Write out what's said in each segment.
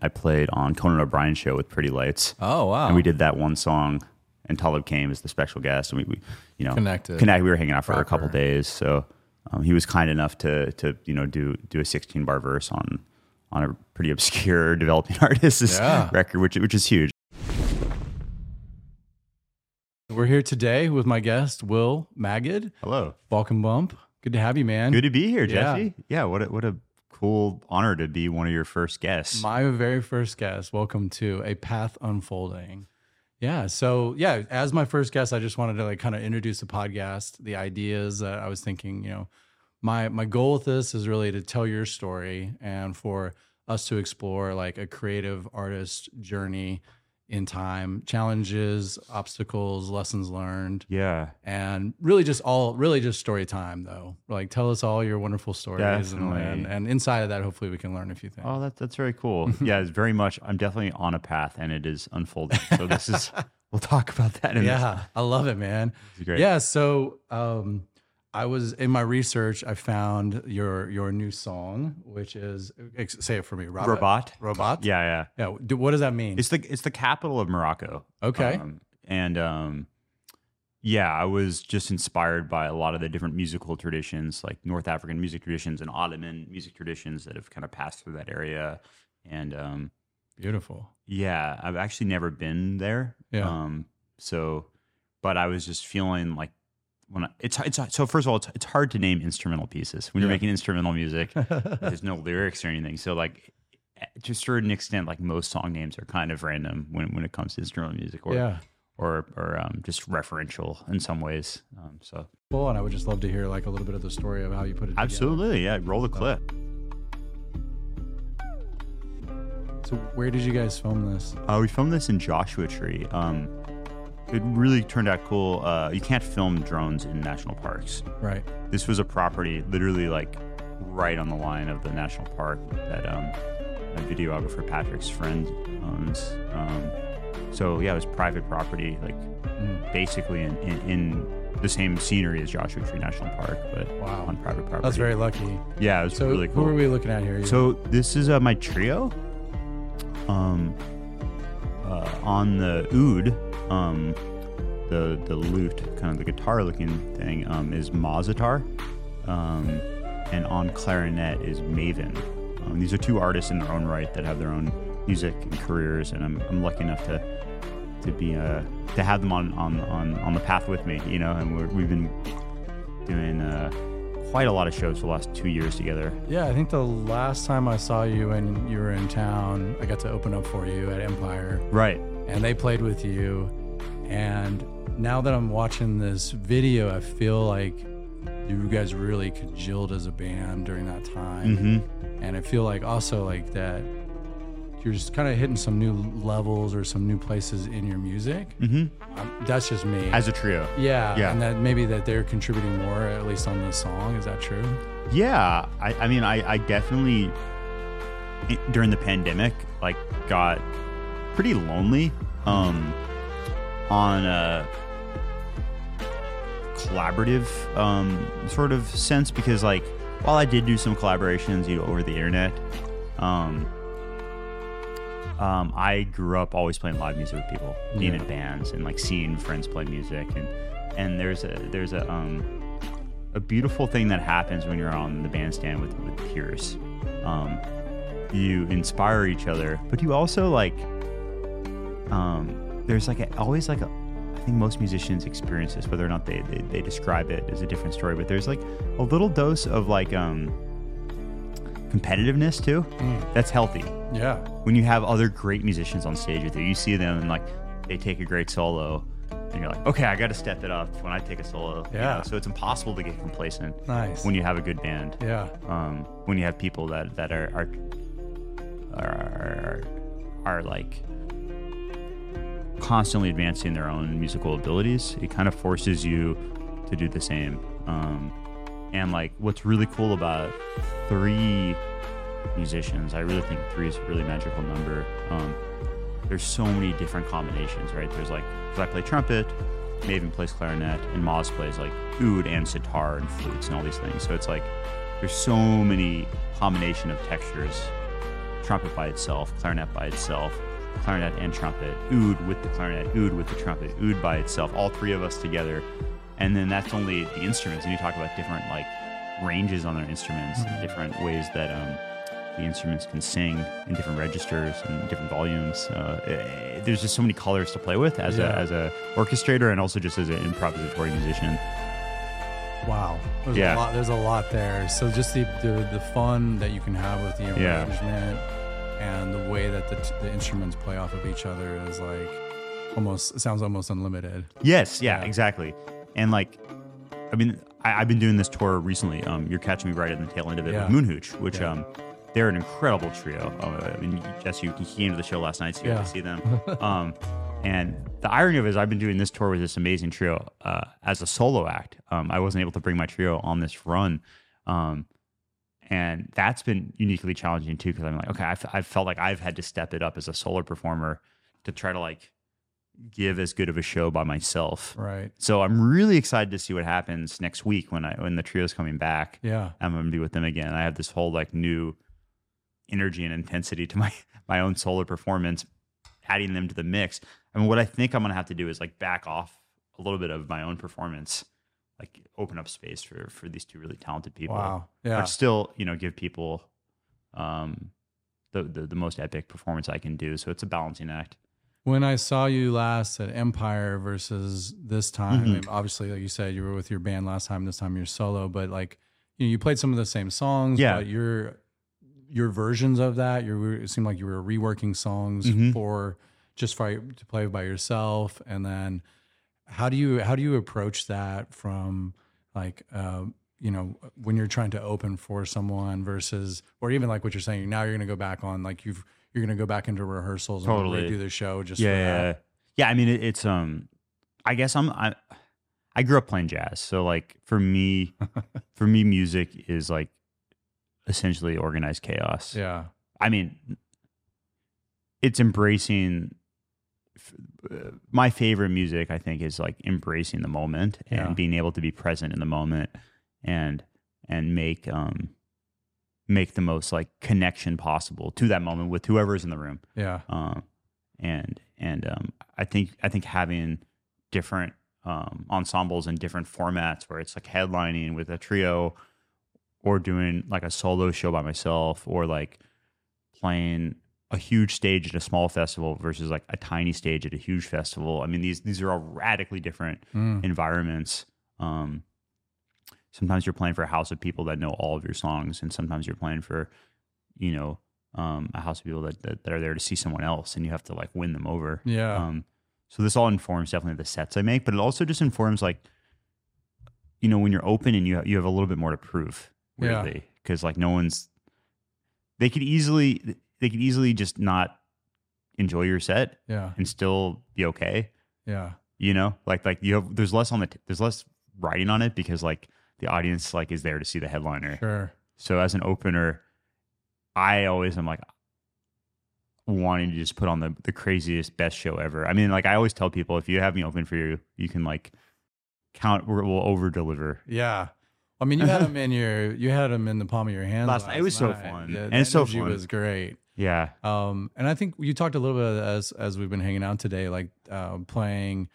I played on Conan O'Brien's show with Pretty Lights. Oh wow! And we did that one song, and Talib came as the special guest, and we, we you know, Connected. Connect. We were hanging out for a Proper. couple days, so um, he was kind enough to to you know do do a 16 bar verse on on a pretty obscure developing artist's Yeah. record, which which is huge. We're here today with my guest Will Magid, Hello, Balkan Bump. Good to have you, man. good to be here, Yeah. Jesse. Yeah, what a, what a cool honor to be one of your first guests. My very first guest. Welcome to a path unfolding. Yeah. So yeah, as my first guest, I just wanted to like kind of introduce the podcast, the ideas that I was thinking. You know, my my goal with this is really to tell your story and for us to explore like a creative artist journey in time, challenges, obstacles, lessons learned. yeah, and really just all really just story time though like tell us all your wonderful stories and, Definitely. and and inside of that hopefully we can learn a few things Oh, that, that's very cool. yeah, it's very much. I'm definitely on a path, and it is unfolding. So this is. we'll talk about that. In yeah i love it man this. Great. yeah so um i was in my research i found your your new song which is say it for me robot Robot. robot Yeah, yeah. yeah what does that mean It's the it's the capital of Morocco. okay Um, and um, yeah, I was just inspired by a lot of the different musical traditions, like North African music traditions and Ottoman music traditions that have kind of passed through that area. And um, beautiful yeah, I've actually never been there. Yeah. Um, so, but I was just feeling like when I, it's it's so first of all, it's, it's hard to name instrumental pieces when you're Yeah. making instrumental music. There's no lyrics or anything. So like to a certain extent, like most song names are kind of random when, when it comes to instrumental music or yeah or or um, just referential in some ways. Um, so cool and i would just love to hear like a little bit of the story of how you put it together. absolutely, yeah. Roll the clip. so where did you guys film this Uh, we filmed this in Joshua Tree. Um, it really turned out cool. Uh, you can't film drones in national parks. right This was a property literally like right on the line of the national park that um, a videographer Patrick's friend owns. Um, so yeah, it was private property, like Mm. basically in, in, in the same scenery as Joshua Tree National Park, but Wow. on private property. that's very lucky yeah, it was So really cool. who are we looking at here? So this is uh, my trio. Um, uh, on the oud, um, the the lute, kind of the guitar looking thing, um, is Mazatar, um, and on clarinet is Maven. Um, these are two artists in their own right that have their own music and careers, and I'm, I'm lucky enough to to be uh, to have them on, on on on the path with me, you know. And we're, we've been doing uh, quite a lot of shows for the last two years together. yeah, I think the last time I saw you and you were in town, I got to open up for you at Empire, Right. and they played with you. And now that I'm watching this video, I feel like you guys really congealed as a band during that time, Mm-hmm. and I feel like also like that you're just kind of hitting some new levels or some new places in your music. Mm-hmm. Um, that's just me. As a trio. yeah, Yeah. and that maybe that they're contributing more, at least on this song. Is that true? Yeah. I, I mean, I, I definitely, during the pandemic, like, got pretty lonely um, on a collaborative um, sort of sense because, like, while I did do some collaborations, you know, over the internet, um, um, I grew up always playing live music with people, being Yeah. in bands and like seeing friends play music, and and there's a there's a um, a beautiful thing that happens when you're on the bandstand with with peers. Um, you inspire each other, but you also like um, there's like a, always like a I think most musicians experience this, whether or not they, they they describe it as a different story, but there's like a little dose of like um competitiveness too. That's healthy Yeah. when you have other great musicians on stage with you, you see them and like they take a great solo, and you're like, okay, I got to step it up when I take a solo. you Yeah. know? So it's impossible to get complacent Nice. when you have a good band. yeah. Um, when you have people that that are are are, are, are like constantly advancing their own musical abilities, it kind of forces you to do the same. Um, and like, what's really cool about three musicians, I really think three is a really magical number. Um, there's so many different combinations, right? There's like, I play trumpet, Maven plays clarinet, and Moz plays like oud and sitar and flutes and all these things. So it's like there's so many combination of textures trumpet by itself, clarinet by itself, clarinet and trumpet, oud with the clarinet, oud with the trumpet, oud by itself, all three of us together. And then that's only the instruments. And you talk about different like ranges on their instruments and different ways that um, the instruments can sing in different registers and different volumes. Uh, eh, there's just so many colors to play with as Yeah. a as a orchestrator and also just as an improvisatory musician. Wow. There's Yeah. a lot there's a lot there. So just the, the the fun that you can have with the Yeah. And the way that the, t- the instruments play off of each other is like almost sounds almost unlimited. Yes, yeah, Yeah. exactly. And like, I mean, I, I've been doing this tour recently. Um, you're catching me right at the tail end of it Yeah. with Moon Hooch, which Yeah. um, they're an incredible trio. Uh, I mean, Jesse, you came to the show last night, so you Yeah. got to see them. um, and the irony of it is, I've been doing this tour with this amazing trio uh, as a solo act. Um, I wasn't able to bring my trio on this run. Um, and that's been uniquely challenging too, because I'm like, okay, I've, I've felt like I've had to step it up as a solo performer to try to like give as good of a show by myself. Right. So I'm really excited to see what happens next week when I when the trio's coming back. Yeah. I'm gonna be with them again. I have this whole like new energy and intensity to my my own solo performance, adding them to the mix. I mean, what I think I'm gonna have to do is like back off a little bit of my own performance, like open up space for for these two really talented people. Wow. Yeah. But still, you know, give people um the, the the most epic performance I can do. So it's a balancing act. When I saw you last at Empire versus this time, Mhm. I mean, obviously, like you said, you were with your band last time. This time you're solo, but like you, know, you played some of the same songs. Yeah. But your your versions of that, you it seemed like you were reworking songs Mhm. for just for to play by yourself. And then how do you how do you approach that from like um, you know when you're trying to open for someone versus or even like what you're saying now you're going to go back on like you've you're going to go back into rehearsals Totally. and redo the show just yeah, for yeah, that. yeah. Yeah, I mean, it, it's um, I guess I'm I, I grew up playing jazz, so like for me, for me, music is like essentially organized chaos. Yeah. I mean, it's embracing. My favorite music, I think, is like embracing the moment and being able to be present in the moment, and and make um make the most like connection possible to that moment with whoever's in the room Yeah. um, and and um, I think I think having different um, ensembles and different formats where it's like headlining with a trio, or doing like a solo show by myself, or like playing a huge stage at a small festival versus like a tiny stage at a huge festival. I mean these these are all radically different Mm. environments. Um, sometimes you're playing for a house of people that know all of your songs, and sometimes you're playing for, you know, um, a house of people that, that that are there to see someone else, and you have to like win them over. Yeah. Um, so this all informs definitely the sets I make, but it also just informs like, you know, when you're open and you have, you have a little bit more to prove, Yeah. weirdly, because like no one's. They could easily they could easily just not enjoy your set yeah. and still be okay Yeah. you know like like you have there's less on the t- there's less writing on it because like the audience like is there to see the headliner Sure. so as an opener i always am like wanting to just put on the, the craziest best show ever i mean like i always tell people if you have me open for you you can like count we'll over deliver Yeah. I mean, you had them in your, you had them in the palm of your hand Last night. It was so fun. The, And the it's so fun. was great. Yeah Um, and I think you talked a little bit as as we've been hanging out today, like uh, playing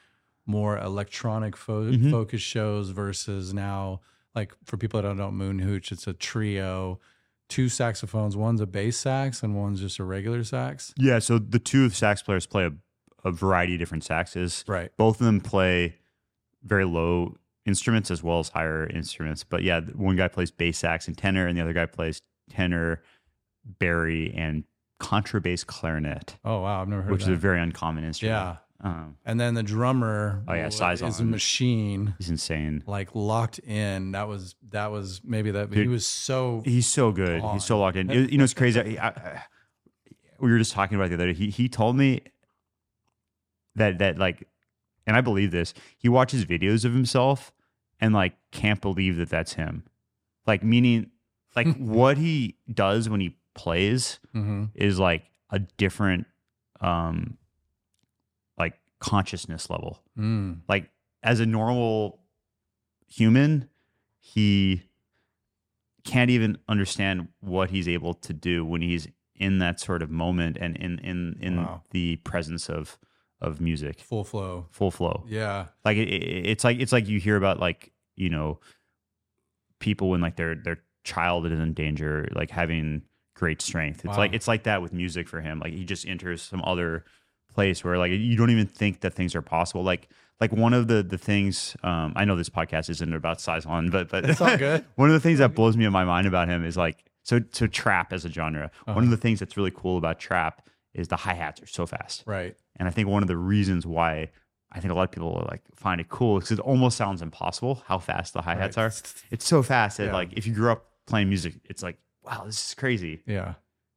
more electronic fo- Mhm. focus shows versus now, like for people that don't know Moon Hooch, it's a trio, two saxophones. One's a bass sax and one's just a regular sax. yeah so the two sax players play a, a variety of different saxes Right. both of them play very low instruments as well as higher instruments. But yeah, one guy plays bass sax and tenor, and the other guy plays tenor, barry, and contrabass clarinet, Oh wow, I've never heard which is a very uncommon instrument. yeah. um, And then the drummer, Oh, yeah, is a machine. he's insane. like locked in. That was that was maybe that he was so He's so good. On. He's so locked in. It- you know, it's crazy. I, I, we were just talking about the other day. He he told me that that like, and I believe this. He watches videos of himself and like can't believe that that's him. Like meaning, like what he does when he plays Mhm. is like a different, um, like consciousness level Mm. like as a normal human he can't even understand what he's able to do when he's in that sort of moment and in in in Wow. the presence of of music, Full flow. full flow. Yeah. Like it, it, it's like it's like you hear about like you know people when like their their child is in danger, like having great strength. It's Wow. like it's like that with music for him. Like he just enters some other place where like you don't even think that things are possible. Like like one of the the things um, I know this podcast isn't about Saison, but but It's all good. one of the things that blows me in my mind about him is like so so trap as a genre. One Uh-huh. of the things that's really cool about trap is the hi hats are so fast. Right. And I think one of the reasons why I think a lot of people like find it cool because it almost sounds impossible how fast the hi hats Right. are. It's so fast that Yeah. like if you grew up playing music, it's like wow, this is crazy. Yeah.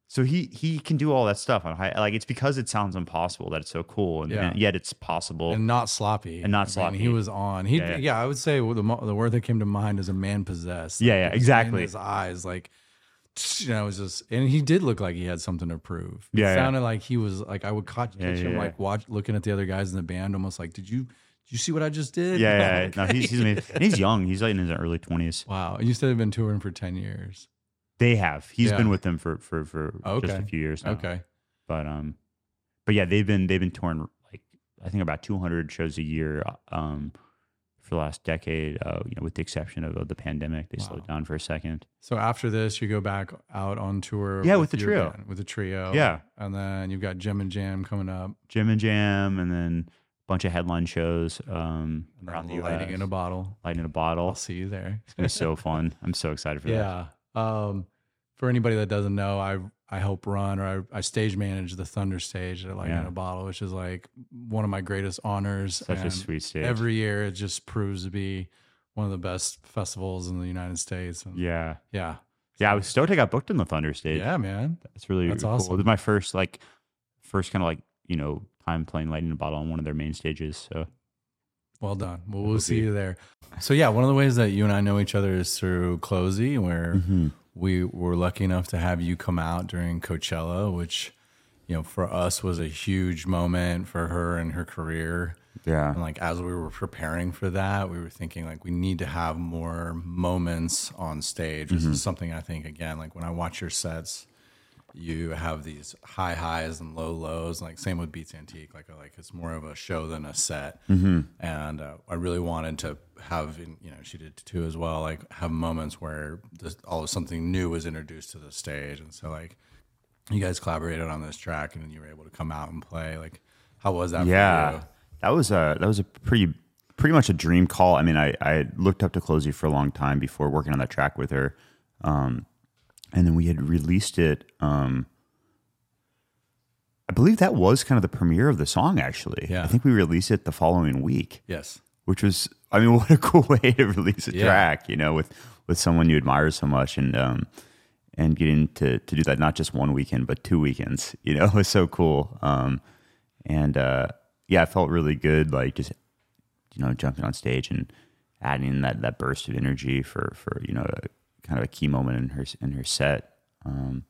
So he he can do all that stuff on high. Like it's because it sounds impossible that it's so cool, and, Yeah. and yet it's possible. And not sloppy. And not I mean, sloppy. he was on. He, Yeah, yeah, yeah. I would say the the word that came to mind is a man possessed. Yeah, Like, yeah, exactly. His eyes, like you know, it was just, and he did look like he had something to prove. It Yeah, yeah. sounded like he was like I would catch, Yeah, him like watch looking at the other guys in the band, almost like, did you did you see what I just did? yeah, yeah, Like. No, he's he's. He's young. He's like in his early twenties. wow. And you said they've been touring for ten years. They have. He's Yeah. been with them for for for just a few years now. Okay. But um, but yeah, they've been they've been touring like I think about 200 shows a year um for the last decade. Uh, you know, with the exception of, of the pandemic, they Wow. slowed down for a second. So after this, you go back out on tour. Yeah, with the trio. band, with the trio. Yeah. and then you've got Gem and Jam coming up. Gem and Jam, and then a bunch of headline shows um around the US. Lightning in a Bottle. Lighting in a I'll bottle. see you there. It's gonna be so fun. I'm so excited for that. Yeah. Um, for anybody that doesn't know, I I help run or I, I stage manage the Thunder Stage at Light in a Bottle, which is like one of my greatest honors. Such a sweet stage. Every year, it just proves to be one of the best festivals in the United States. And yeah. yeah, Yeah, I was stoked I got booked in the Thunder stage. yeah, man. that's really That's cool. awesome. It was my first like first kind of like, you know, time playing Lightning in a Bottle on one of their main stages. So Well done. Well, we'll see you there. So yeah, one of the ways that you and I know each other is through CloZee, where Mm-hmm. we were lucky enough to have you come out during Coachella, which you know for us was a huge moment for her and her career. yeah. And like as we were preparing for that, we were thinking like we need to have more moments on stage. This is something I think again, like when I watch your sets, you have these high highs and low lows. Like same with Beats Antique, like like it's more of a show than a set. And uh, I really wanted to have, you know, she did too as well. Like have moments where this, all of something new was introduced to the stage, and so like you guys collaborated on this track, and then you were able to come out and play. Like, how was that? For Yeah, you? that was a that was a pretty pretty much a dream call. I mean, I I looked up to CloZee for a long time before working on that track with her, um, and then we had released it. Um, I believe that was kind of the premiere of the song. Actually, Yeah. I think we released it the following week, Yes. which was I mean, what a cool way to release a Yeah. track, you know, with with someone you admire so much, and um, and getting to to do that not just one weekend but two weekends, you know, it was so cool. Um, and uh, yeah, I felt really good, like just you know jumping on stage and adding that that burst of energy for for you know kind of a key moment in her in her set. Um,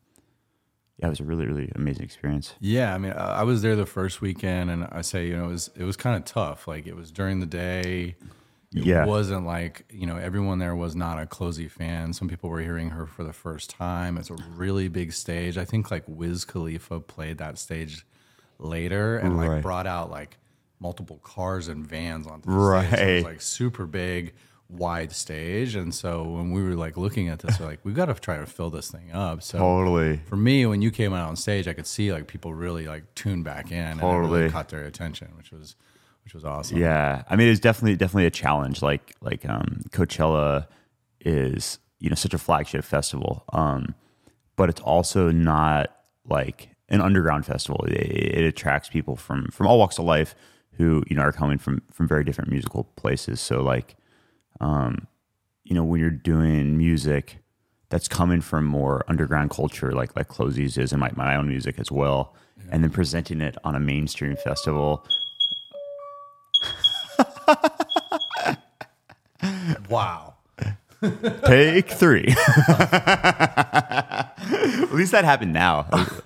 yeah, it was a really really amazing experience. Yeah, I mean, I was there the first weekend, and I say, you know, it was it was kind of tough. Like it was during the day. It Yeah. wasn't like you know everyone there was not a CloZee fan. Some people were hearing her for the first time. It's a really big stage. I think like Wiz Khalifa played that stage later and like brought out like multiple cars and vans onto the stage. So it Right. was like super big, wide stage. And so when we were like looking at this, we're like, we've got to try to fill this thing up. So Totally. for me, when you came out on stage, I could see like people really like tune back in and it really Totally. caught their attention, which was which was awesome. Yeah, I mean, it's definitely definitely a challenge. Like like um, Coachella is you know such a flagship festival, um, but it's also not like an underground festival. It, it attracts people from from all walks of life who you know are coming from from very different musical places. So like, um, you know, when you're doing music that's coming from more underground culture, like like CloZee's is, and my my own music as well, and then presenting it on a mainstream festival. Wow. Take three. At least that happened now. It was,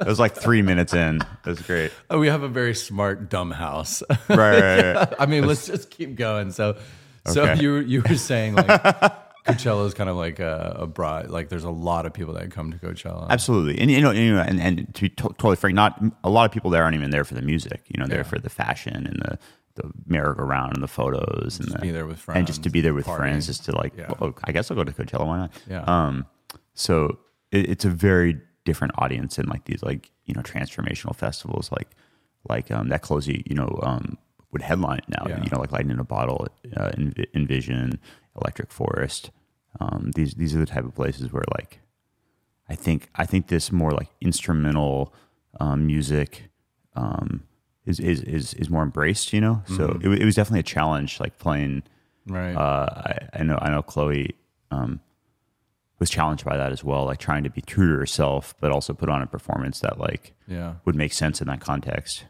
it was like three minutes in. It was great. Oh, we have a very smart dumb house. Right, right, right. I mean, let's just keep going. So, so Okay. you you were saying like Coachella is kind of like a, a broad, like there's a lot of people that come to Coachella. Absolutely, and you know, you know and, and to be to- totally frank, not a lot of people there aren't even there for the music. You know, they're Yeah. for the fashion and the the merry-go-round and the photos and the, be there with friends and just to be there with party. friends, just to like, Yeah. well, I guess I'll go to Coachella. Why not? Yeah. Um, so it, it's a very different audience in like these like you know transformational festivals like like um that CloZee you know um would headline it now Yeah. you know like Lightning in a Bottle, uh, Env- Envision, Electric Forest. Um, these these are the type of places where like I think I think this more like instrumental um, music um, is, is is is more embraced. You know, so Mm-hmm. it, it was definitely a challenge. Like playing, right. uh, I, I know I know Chloe um, was challenged by that as well. Like trying to be true to herself, but also put on a performance that like yeah. would make sense in that context.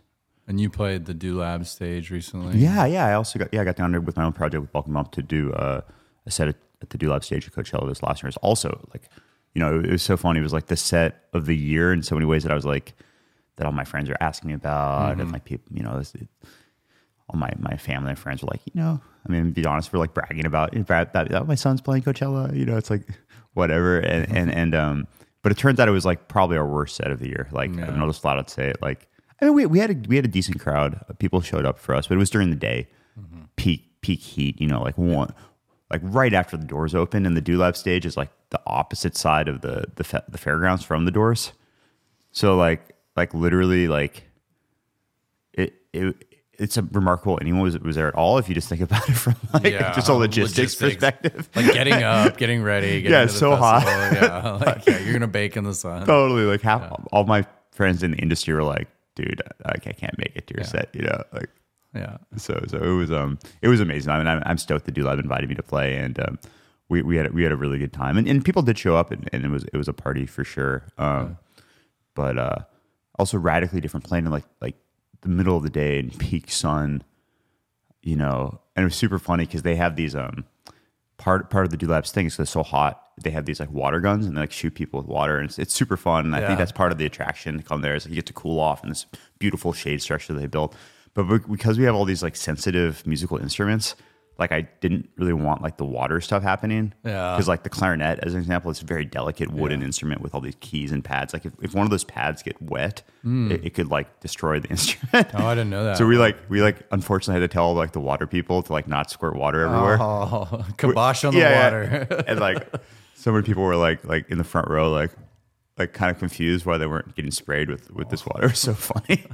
And you played the Do Lab stage recently. Yeah, yeah. I also got yeah, I got down there with my own project with Balkan Bump to do uh, a set at, at the Do Lab stage at Coachella this last year. It's also like, you know, it was so funny. It was like the set of the year in so many ways that I was like, that all my friends are asking me about, and like people, you know, it, all my my family and friends were like, you know, I mean, to be honest, we're like bragging about about, about oh, my son's playing Coachella. You know, it's like whatever, and and and um, but it turns out it was like probably our worst set of the year. Like Yeah. I'm not just allowed to say it. Like I mean, we we had a we had a decent crowd. People showed up for us, but it was during the day, mm-hmm. peak peak heat. You know, like one like right after the doors open, and the Do Lab stage is like the opposite side of the the the fairgrounds from the doors. So like like literally like it it it's a remarkable anyone was was there at all if you just think about it from like Yeah, just a logistics, logistics. perspective. Like getting up, getting ready. Getting Yeah, to it's the so hot. Yeah, like, yeah, you're gonna bake in the sun. totally like half all my friends in the industry were like, dude, I, I can't make it to your set, you know, like Yeah, so so it was um it was amazing. I mean, I'm, I'm stoked that Do Lab invited me to play, and um, we we had we had a really good time, and, and people did show up, and, and it was it was a party for sure. Um, but uh, also radically different playing in like like the middle of the day in peak sun, you know, and it was super funny because they have these um part part of the Do Lab's thing is it's so hot. They have these like water guns and they like shoot people with water, and it's, it's super fun. And I Yeah. think that's part of the attraction to come there is like you get to cool off in this beautiful shade structure they built. But because we have all these like sensitive musical instruments, like I didn't really want like the water stuff happening. Yeah. Because like the clarinet, as an example, it's a very delicate wooden instrument with all these keys and pads. Like if, if one of those pads get wet, hmm. it, it could like destroy the instrument. Oh, I didn't know that. So we like we like unfortunately had to tell like the water people to like not squirt water everywhere. oh, kibosh on the Yeah, yeah. water. and like so many people were like like in the front row like like kind of confused why they weren't getting sprayed with with this water. It was so funny.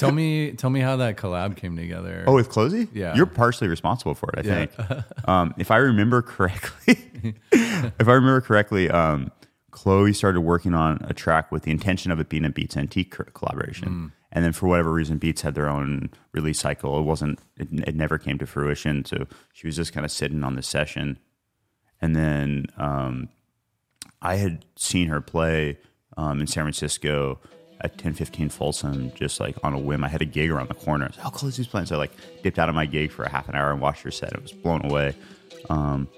Tell me, tell me how that collab came together. Oh, with CloZee? Yeah. You're partially responsible for it, I Yeah. think. um, if I remember correctly, if I remember correctly, um, Chloe started working on a track with the intention of it being a Beats Antique co- collaboration. Mm. And then for whatever reason, Beats had their own release cycle. It wasn't, it, it never came to fruition. So she was just kind of sitting on the session. And then um, I had seen her play um, in San Francisco at 1015 Folsom, just like on a whim. I had a gig around the corner. I was like, oh, CloZee's playing. So I like dipped out of my gig for a half an hour and watched her set. I was blown away. Um,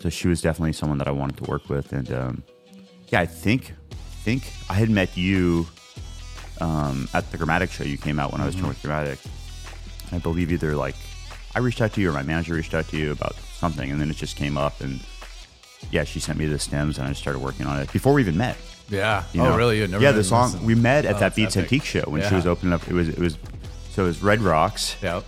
so she was definitely someone that I wanted to work with. And um, yeah, I think, think I had met you um, at the Gramatik show. You came out when I was touring with Gramatik. I believe either like I reached out to you or my manager reached out to you about something, and then it just came up and yeah, she sent me the stems and I started working on it before we even met. Yeah. You oh, really? You'd never yeah, the song listened- we met at Oh, that Beats epic. Antique show when she was opening up. It was it was so it was Red Rocks. Yeah.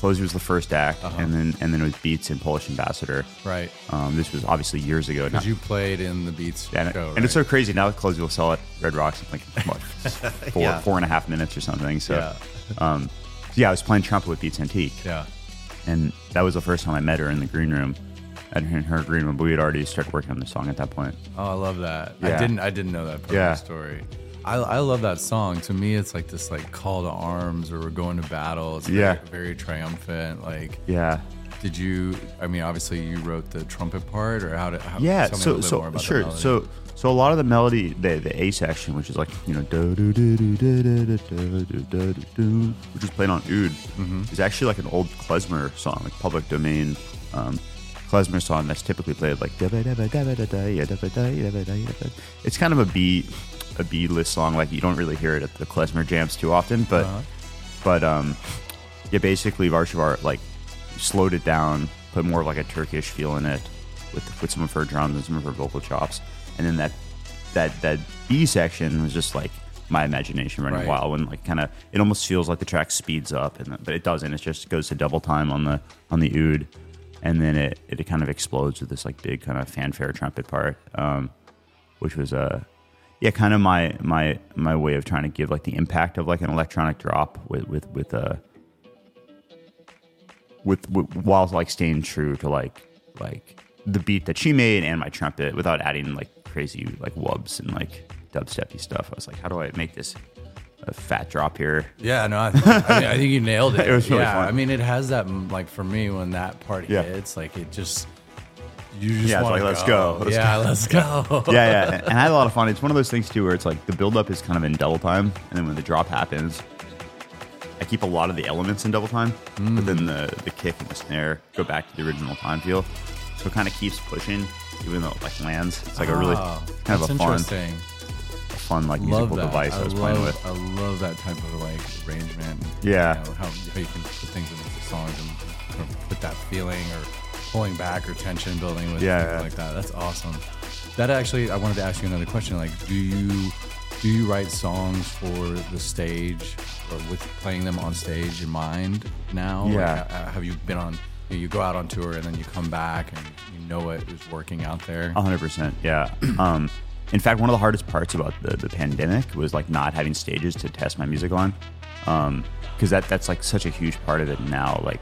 CloZee was the first act, Uh-huh. and then and then it was Beats and Polish Ambassador. Right. Um, this was obviously years ago. Because you played in the Beats and, show, and it's so crazy now. CloZee will sell at Red Rocks in like what, four Yeah. four and a half minutes or something. So, Yeah. um, yeah, I was playing trumpet with Beats Antique, yeah. and that was the first time I met her in the green room, and her agreement, but we had already started working on the song at that point. Oh, I love that. Yeah. I didn't I didn't know that part yeah. of the story. I, I love that song. To me, it's like this like call to arms, or we're going to battle. It's yeah. very, very triumphant. Like yeah, did you i mean obviously you wrote the trumpet part or how did how, yeah so so sure so so a lot of the melody the, the a section which is like you know which is played on oud mm-hmm. is actually like an old klezmer song like public domain um, klezmer song that's typically played like it's kind of a B a B list song like you don't really hear it at the klezmer jams too often but Uh-huh. but um yeah basically Varshavar like slowed it down put more of like a Turkish feel in it with with some of her drums and some of her vocal chops, and then that that that B section was just like my imagination running Right. wild when like kind of it almost feels like the track speeds up and but it doesn't it just goes to double time on the on the oud and then it it kind of explodes with this like big kind of fanfare trumpet part um which was uh yeah kind of my my my way of trying to give like the impact of like an electronic drop with with with uh with, with while like staying true to like like the beat that she made and my trumpet without adding like crazy like wubs and like dubsteppy stuff. I was like, how do I make this a fat drop here? Yeah, no, I think, I, mean, I think you nailed it. It was really yeah, fun. I mean, it has that mm, like for me when that part Yeah. hits, like it just you just Yeah, it's like, to let's go, let's yeah, let's go. yeah, yeah. And I had a lot of fun. It's one of those things too where it's like the build up is kind of in double time, and then when the drop happens, I keep a lot of the elements in double time, but then the the kick and the snare go back to the original time feel. So it kind of keeps pushing, even though it like lands. It's like a really kind of a fun, fun like Love musical that. device I, I, was love, playing with. I love that type of like arrangement. Yeah. you know, how, how you can put things into the songs and kind of put that feeling or pulling back or tension building with Yeah, yeah. like that. That's awesome. That actually, I wanted to ask you another question. Like, do you do you write songs for the stage or with playing them on stage in mind now? Yeah. ha- have you been on? You, know, you go out on tour and then you come back and you know it is working out there. A hundred percent, yeah. Um, in fact, one of the hardest parts about the, the pandemic was like not having stages to test my music on, um, because that that's like such a huge part of it now. Like,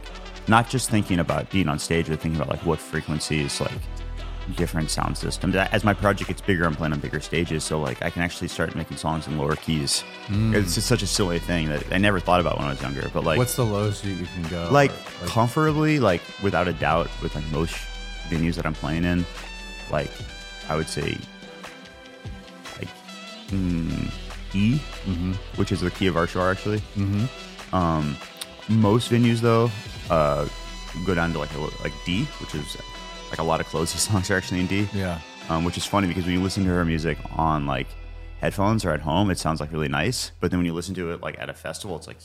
not just thinking about being on stage, but thinking about like what frequencies, like different sound systems. As my project gets bigger, I'm playing on bigger stages, so like I can actually start making songs in lower keys. Mm. It's just such a silly thing that I never thought about when I was younger. But like, What's the lowest you, you can go? like, Or, comfortably, like without a doubt, with like most venues that I'm playing in, like I would say like mm, E, which is the key of our show actually. Mm-hmm. Um, most venues though uh, go down to like a, like D, which is like a lot of CloZee songs are actually in D. yeah. Um, which is funny because when you listen to her music on like headphones or at home, it sounds like really nice. But then when you listen to it like at a festival, it's like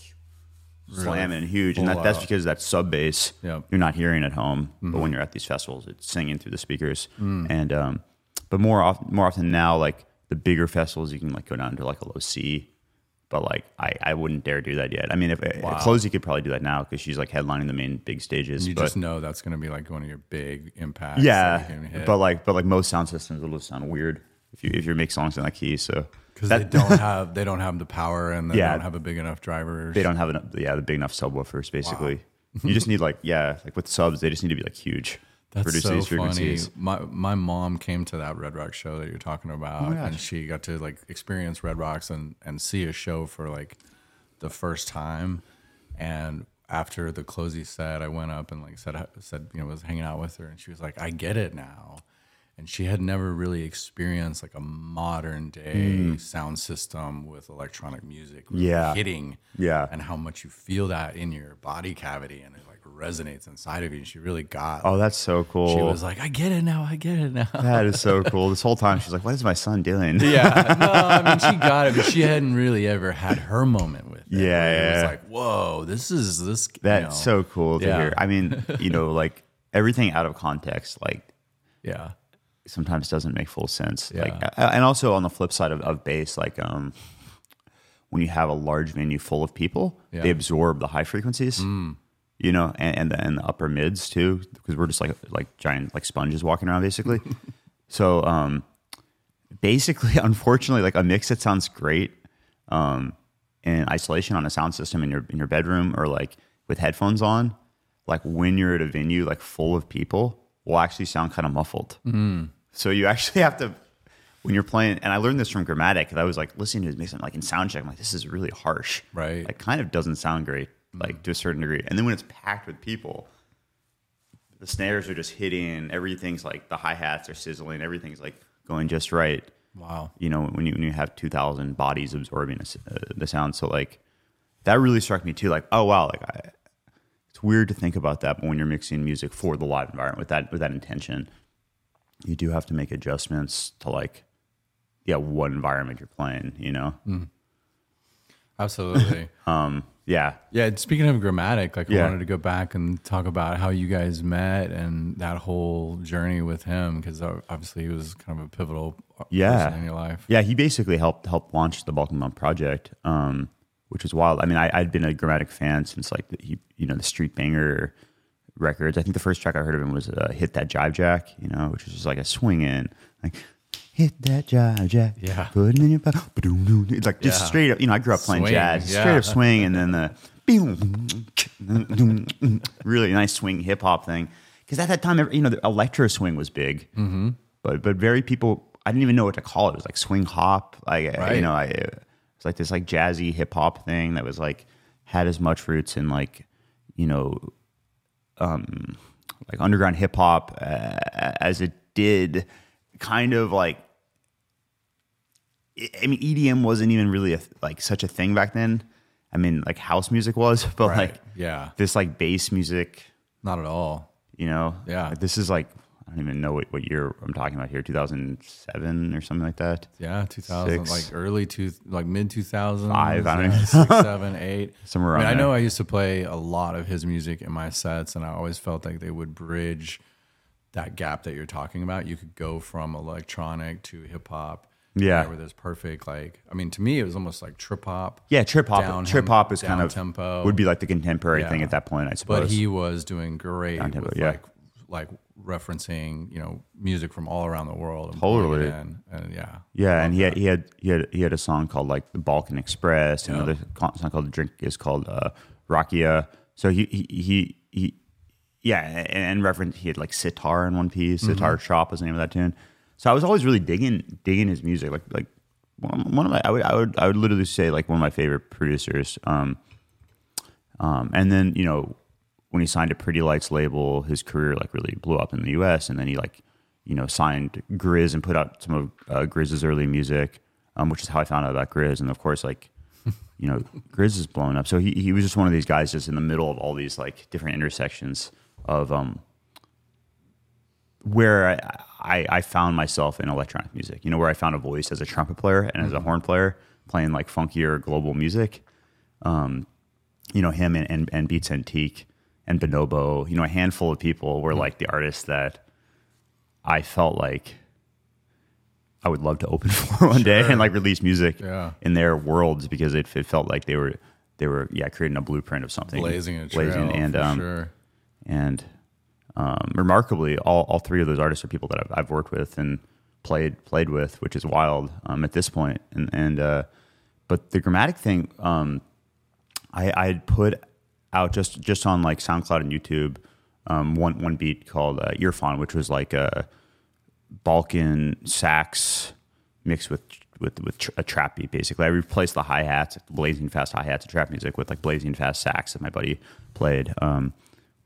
slamming and huge. And that, that's because that sub bass Yep. you're not hearing at home. Mm-hmm. But when you're at these festivals, it's singing through the speakers. Mm. And um, but more often, more often now, like the bigger festivals, you can like go down to like a low C. But like I, I wouldn't dare do that yet. I mean, if Wow. CloZee could probably do that now because she's like headlining the main big stages. You but, just know that's going to be like one of your big impacts. yeah, you can hit. but like but like most sound systems will sound weird if you if you make songs in that key. So because they don't have they don't have the power and they Yeah. don't have a big enough driver. they don't have enough yeah the big enough subwoofers basically. you just need like yeah like with subs they just need to be like huge. That's produce so these funny. My my mom came to that Red Rock show that you're talking about, Oh and she got to like experience Red Rocks and and see a show for like the first time. And after the CloZee set, I went up and like said said you know was hanging out with her, and she was like, "I get it now." And she had never really experienced like a modern day sound system with electronic music really Mm. Yeah. hitting Yeah. and how much you feel that in your body cavity and it resonates inside of you. She really got Oh, that's so cool. she was like, I get it now. I get it now. that is so cool. This whole time she's like, "What is my son doing?" yeah. No, I mean, she got it, but she hadn't really ever had her moment with it. Yeah, where It was like, whoa, this is this. you That's know. so cool to Yeah. hear. I mean, you know, like everything out of context, like Yeah. sometimes doesn't make full sense. Yeah. Like, and also on the flip side of, of bass, like um, when you have a large venue full of people, Yeah. Mm. they absorb the high frequencies. You know, and and the, and the upper mids too, because we're just like like giant like sponges walking around basically. so um, basically, unfortunately, like a mix that sounds great um, in isolation on a sound system in your in your bedroom or like with headphones on, like when you're at a venue like full of people, will actually sound kind of muffled. So you actually have to when you're playing. And I learned this from Gramatik. I was like listening to his mix, and like in sound check, I'm like, this is really harsh. Right. Like kind of doesn't sound great, like to a certain degree. And then when it's packed with people, the snares are just hitting. Everything's like the hi hats are sizzling. Everything's like going just right Wow. you know when you when you have 2000 bodies absorbing a uh, the sound so like that really struck me too like oh wow like I, it's weird to think about that but when you're mixing music for the live environment with that with that intention you do have to make adjustments to like yeah what environment you're playing you know Absolutely. Um, yeah, Yeah, speaking of Gramatik, like Yeah. I wanted to go back and talk about how you guys met and that whole journey with him because obviously he was kind of a pivotal Yeah. person in your life. Yeah, he basically helped help launch the Balkan Bump project, um, which was wild. I mean, I, I'd been a Gramatik fan since like the, he, you know, the Street Banger records. I think the first track I heard of him was uh, "Hit That Jive Jack," you know, which was just like a swing in, like "Hit That Jive Jack." Yeah. put it in your pocket. It's like just Yeah. straight up. You know, I grew up playing Swing, jazz, yeah. straight up swing, and then the really nice swing hip hop thing. Because at that time, you know, the electro swing was big, mm-hmm. but but very people. I didn't even know what to call it. It was like swing hop, like you know, I it was like this like jazzy hip hop thing that was like had as much roots in like you know, um, like underground hip hop uh, as it did, kind of like. I mean, EDM wasn't even really a, like such a thing back then. I mean, like house music was, but Right. like Yeah. this like bass music, Not at all. you know? Yeah. Like, this is like, I don't even know what, what year I'm talking about here, 2007 or something like that. Yeah, 2000, Six. like early two, like mid 2000s. Five, I don't yeah, even- six, seven, eight. Somewhere I, mean, I know. I used to play a lot of his music in my sets, and I always felt like they would bridge that gap that you're talking about. You could go from electronic to hip hop. Yeah. where there's perfect. Like, I mean, to me, it was almost like trip hop. Yeah, trip hop. Trip hop is kind of tempo. would be like the contemporary Yeah. thing at that point, I suppose. But he was doing great with yeah. like like referencing you know music from all around the world. And Totally. and yeah, yeah, and he had, he had he had he had a song called like the Balkan Express, and Yeah. another song called "The Drink" is called uh, Rakia. So he he he, he yeah, and, and reference he had like sitar in one piece. Mm-hmm. Sitar Shop was the name of that tune. So I was always really digging digging his music. Like like one of my I would I would I would literally say like one of my favorite producers. Um, um, and then you know when he signed a Pretty Lights label, his career like really blew up in the U.S. And then he like you know signed Grizz and put out some of uh, Grizz's early music, um, which is how I found out about Grizz. And of course, like you know, Grizz is blown up. So he he was just one of these guys just in the middle of all these like different intersections of um where I, I, I found myself in electronic music. You know, where I found a voice as a trumpet player and as a horn player playing like funkier global music. Um, you know, him and, and, and Beats Antique and Bonobo, you know, a handful of people were like the artists that I felt like I would love to open for one day and like release music Yeah. in their worlds because it, it felt like they were they were yeah creating a blueprint of something blazing a trail blazing and um sure. and um, remarkably, all, all three of those artists are people that I've, I've worked with and played played with, which is wild um, at this point. And and uh, but the Gramatik thing, um, I I had put out just just on like SoundCloud and YouTube um, one one beat called uh, Earphone, which was like a Balkan sax mixed with with with a trap beat. Basically, I replaced the hi hats, blazing fast hi hats, trap music with like blazing fast sax that my buddy played. Um,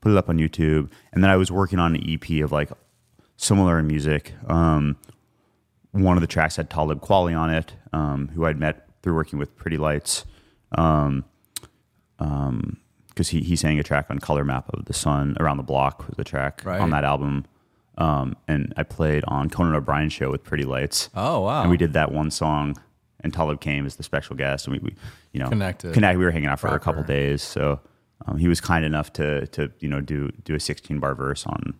put it up on YouTube, and then I was working on an EP of like similar in music. Um, one of the tracks had Talib Kweli on it, um, who I'd met through working with Pretty Lights. Um, because he, he sang a track on Color Map of the Sun Around the Block was the track Right. on that album. Um, and I played on Conan O'Brien's show with Pretty Lights. Oh wow! And we did that one song, and Talib came as the special guest, and we, we you know, Connected. Connect. We were hanging out for a couple days, so um, he was kind enough to to you know do do a 16 bar verse on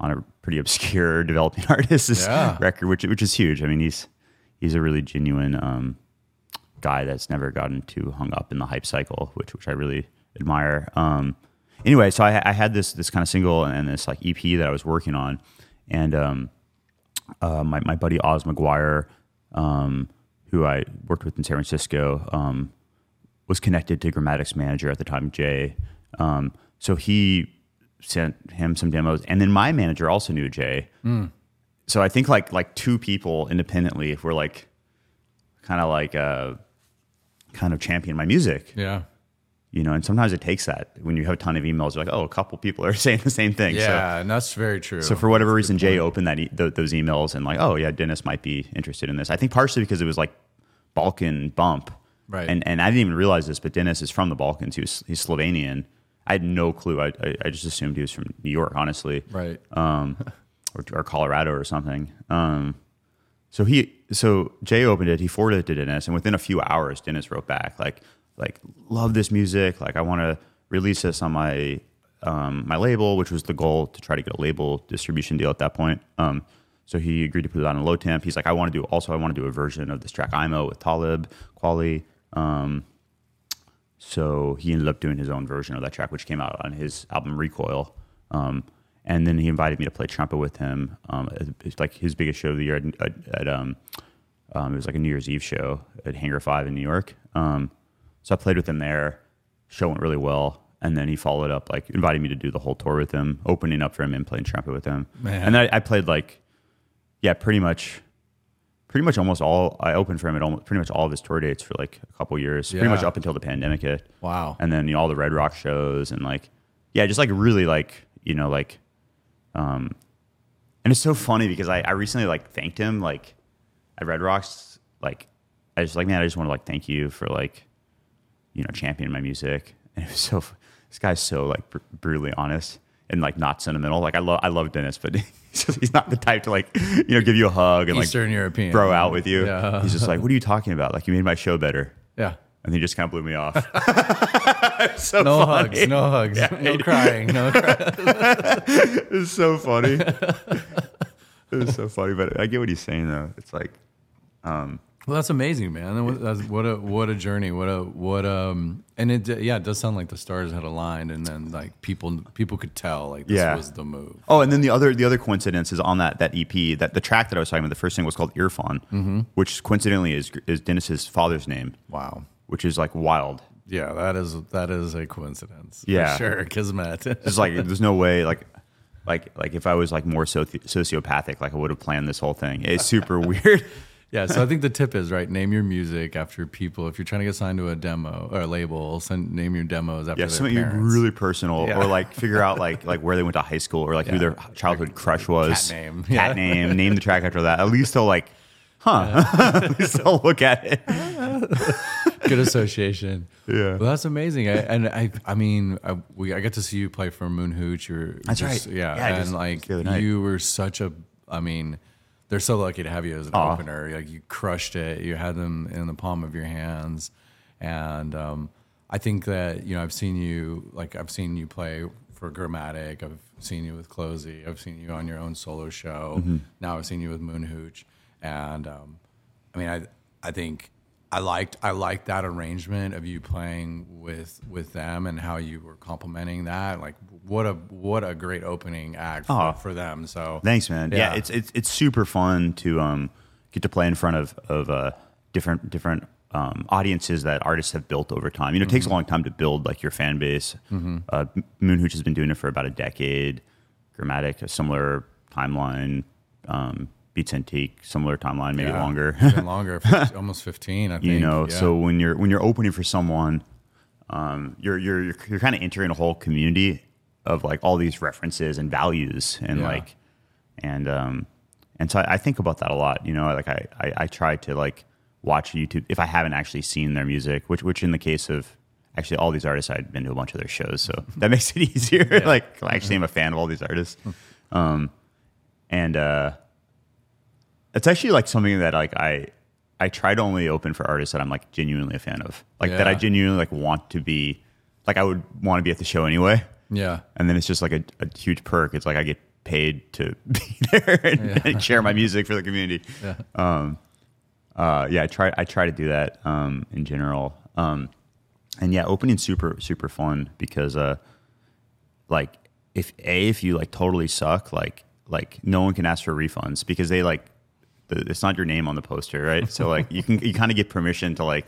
on a pretty obscure developing artist's Yeah. record, which which is huge. I mean, he's he's a really genuine um, guy that's never gotten too hung up in the hype cycle, which which I really admire. Um, anyway, so I, I had this this kind of single and this like EP that I was working on, and um, uh, my my buddy Oz McGuire, um, who I worked with in San Francisco, um, was connected to Gramatik's manager at the time, Jay. Um, so he sent him some demos, and then my manager also knew Jay. So I think like like two people independently were like kind of like uh, kind of champion my music, yeah, you know. And sometimes it takes that when you have a ton of emails, you're like, oh, a couple people are saying the same thing. So, yeah, and that's very true. so for whatever reason, Jay opened that e- th- those emails and like, oh yeah, Dennis might be interested in this. I think partially because it was like Balkan bump, Right. And and I didn't even realize this, but Dennis is from the Balkans. He was he's Slovenian. I had no clue. I I, I just assumed he was from New York, honestly, right, um, or, or Colorado or something. Um, so he so Jay opened it. He forwarded it to Dennis, and within a few hours, Dennis wrote back like, like love this music. Like I want to release this on my um, my label, which was the goal to try to get a label distribution deal at that point. Um, so he agreed to put it on a Lowtemp. He's like, I want to do also I want to do a version of this track Aymo with Talib Kweli. Um, so he ended up doing his own version of that track, which came out on his album Recoil. Um, and then he invited me to play trumpet with him. Um, it's like his biggest show of the year at, at, at um, um, it was like a New Year's Eve show at Hangar Five in New York. Um, so I played with him there. Show went really well, and then he followed up, like inviting me to do the whole tour with him, opening up for him and playing trumpet with him. Man. And then I, I played like, yeah, pretty much, pretty much almost all. I opened for him at almost pretty much all of his tour dates for like a couple years, pretty much up until the pandemic hit. Wow. And then you know all the Red Rock shows and like, yeah, just like really like you know like, um, and it's so funny because I I recently like thanked him like at Red Rocks like I just like man I just want to like thank you for like you know championing my music and it was so this guy's so like br- brutally honest and like not sentimental like I love I love Dennis but he's, just, he's not the type to like you know give you a hug and like Eastern European. bro out with you Yeah. he's just like what are you talking about like you made my show better Yeah. and he just kind of blew me off so No funny. hugs. No hugs. no crying. No crying. It's so funny. it's so funny, but I get what he's saying though. It's like, um, Well, that's amazing, man. That's, what a what a journey. What a what um and it yeah, it does sound like the stars had aligned, and then like people people could tell like this Yeah. was the move. oh, and then the other the other coincidence is on that that EP that the track that I was talking about. The first thing was called Earphone, Mm-hmm. which coincidentally is is Dennis's father's name, Wow. which is like wild. Yeah, that is that is a coincidence. Yeah. for sure. Kismet. It's like there's no way like. Like, like if I was like more soci- sociopathic, like I would have planned this whole thing. It's super weird. Yeah, so I think the tip is right. Name your music after people. If you're trying to get signed to a demo or a label, send name your demos after Yeah, something really personal, Yeah. or like figure out like like where they went to high school, or like who their childhood crush was. cat name. Cat Yeah. name. Name the track after that. At least they'll like, huh? At least they'll look at it. good association. Yeah. well, that's amazing. I, and I, I mean, I, we, I got to see you play for Moon Hooch. You're That's just- right. Yeah, Yeah, and just- like just the other night. you were such a. I mean, they're so lucky to have you as an Aw. opener. Like you crushed it. You had them in the palm of your hands, and um, I think that you know I've seen you like I've seen you play for Gramatik. I've seen you with CloZee. I've seen you on your own solo show. Mm-hmm. Now I've seen you with Moon Hooch, and um, I mean, I I think I liked I liked that arrangement of you playing with with them and how you were complimenting that. Like, what a what a great opening act for, Aw. for them. So Thanks, man. Yeah, Yeah. it's it's it's super fun to um get to play in front of of uh, different different um, audiences that artists have built over time. You know, it takes a long time to build like your fan base. Uh, Moon Hooch has been doing it for about a decade. Gramatik, a similar timeline. Um, Beats Antique, similar timeline, maybe Yeah. longer. Been longer, almost fifteen. I think you know Yeah. so when you're when you're opening for someone um, you're you're you're, you're kind of entering a whole community of like all these references and values and Yeah. like and um and so I, I think about that a lot you know like I, I i try to like watch youtube if i haven't actually seen their music which which in the case of actually all these artists i've been to a bunch of their shows so that makes it easier like I actually am a fan of all these artists um and uh it's actually like something that like I I try to only open for artists that I'm like genuinely a fan of. Like that I genuinely like want to be like I would want to be at the show anyway. Yeah, And then it's just like a, a huge perk. It's like I get paid to be there and, and share my music for the community. yeah, Um uh yeah, I try I try to do that um in general. Um and yeah, opening super super fun because uh like if a if you like totally suck like like no one can ask for refunds because they like the, it's not your name on the poster right so like you can you kind of get permission to like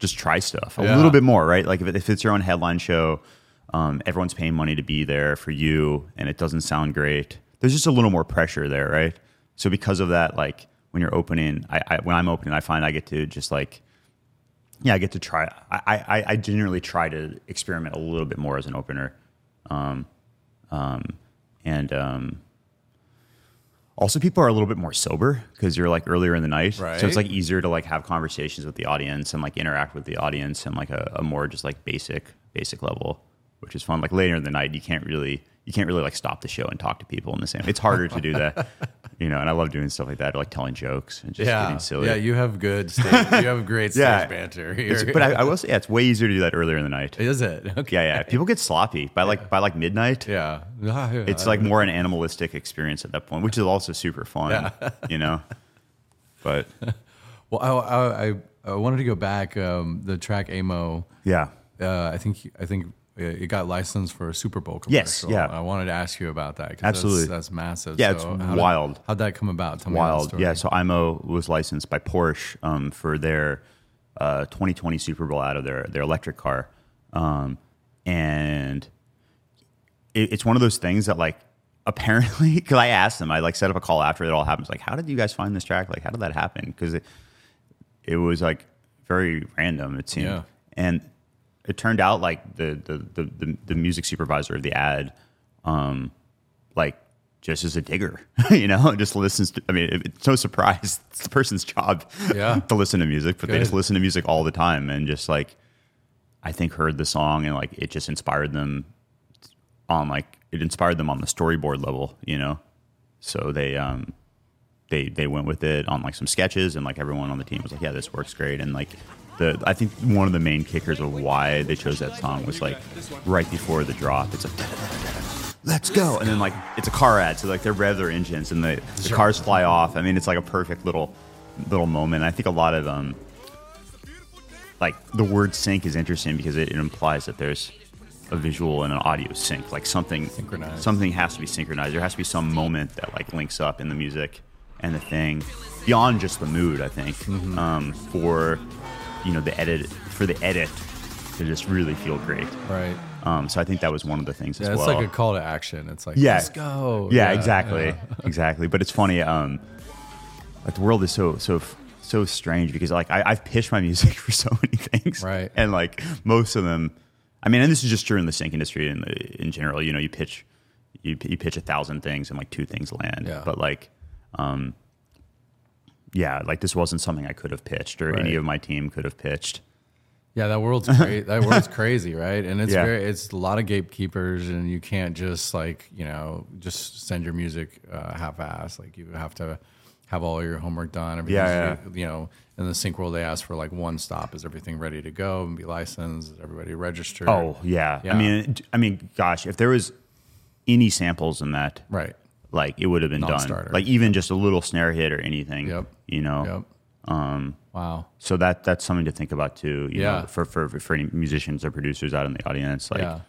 just try stuff a Yeah. little bit more right like if, it, if it's your own headline show um, everyone's paying money to be there for you and it doesn't sound great. There's just a little more pressure there right? So because of that like when you're opening I, I when i'm opening i find i get to just like yeah, I get to try. I, I, I generally try to experiment a little bit more as an opener, um, um, and um, also people are a little bit more sober because you're like earlier in the night, so it's like easier to like have conversations with the audience and like interact with the audience and like a, a more just like basic basic level, which is fun. Like later in the night, you can't really you can't really like stop the show and talk to people in the same. Way. It's harder to do that, you know. And I love doing stuff like that, like telling jokes and just Yeah, getting silly. yeah. You have good stage. you have great stage Yeah. banter. But I, I will say, yeah, it's way easier to do that earlier in the night. is it? Okay. Yeah, yeah. People get sloppy by like by like midnight. Yeah. Ah. It's like more an animalistic experience at that point, which is also super fun. You know, but Well, I, I, I, I wanted to go back. Um, the track Aymo. yeah, Uh, I think I think it got licensed for a Super Bowl commercial. Yes, yeah. I wanted to ask you about that. Absolutely. That's, that's massive. Yeah, it's how'd- wild. how'd that come about? Tell me wild. story. Yeah, so Aymo was licensed by Porsche um, for their uh, 2020 Super Bowl out of their their electric car, um, and it, it's one of those things that like apparently because I asked them, I like set up a call after it all happens, like how did you guys find this track? Like how did that happen? Because it it was like very random. It seemed, Yeah. and it turned out like the the the the, the music supervisor of the ad, um, like just as a digger, you know, just listens to. I mean, it, it's no surprise it's the person's job, Yeah. to listen to music, but they just Good. listen to music all the time and just like, I think heard the song and like it just inspired them on like it inspired them on the storyboard level, you know. So they um they they went with it on like some sketches and like everyone on the team was like, yeah, this works great and like the I think one of the main kickers of why they chose that song was like right before the drop. It's like let's go and then like it's a car ad so like they rev their engines and the, the cars fly off. I mean it's like a perfect little little moment. I think a lot of um like the word sync is interesting because it, it implies that there's a visual and an audio sync like something Synchronized. something has to be synchronized there has to be some moment that like links up in the music and the thing beyond just the mood i think Mm-hmm. um, for you know the edit for the edit to just really feel great Right. um, so i think that was one of the things Yeah, as it's like a call to action. It's like, Yeah. let's go. yeah, exactly, yeah. exactly. But it's funny. Um, like the world is so so so strange because like I, I've pitched my music for so many things, Right. And like most of them, I mean, and this is just true in the sync industry in in general. You know, you pitch you you pitch a thousand things and like two things land. Yeah. But like, um, yeah, like this wasn't something I could have pitched or any of my team could have pitched. Yeah, that world's crazy. that world's crazy, right? And it's Yeah. very, it's a lot of gatekeepers, and you can't just like you know just send your music uh, half-ass. Like you have to have all your homework done. Everything's, Yeah, You know, in the sync world, they ask for like one stop. Is everything ready to go and be licensed? Is everybody registered? Oh yeah. Yeah. I mean, I mean, gosh, if there was any samples in that, right. Like it would have been done. Like even just a little snare hit or anything. Yep. You know. Yep. Um. Wow. So that that's something to think about too. You Yeah. know, for, for for any musicians or producers out in the audience, like yeah.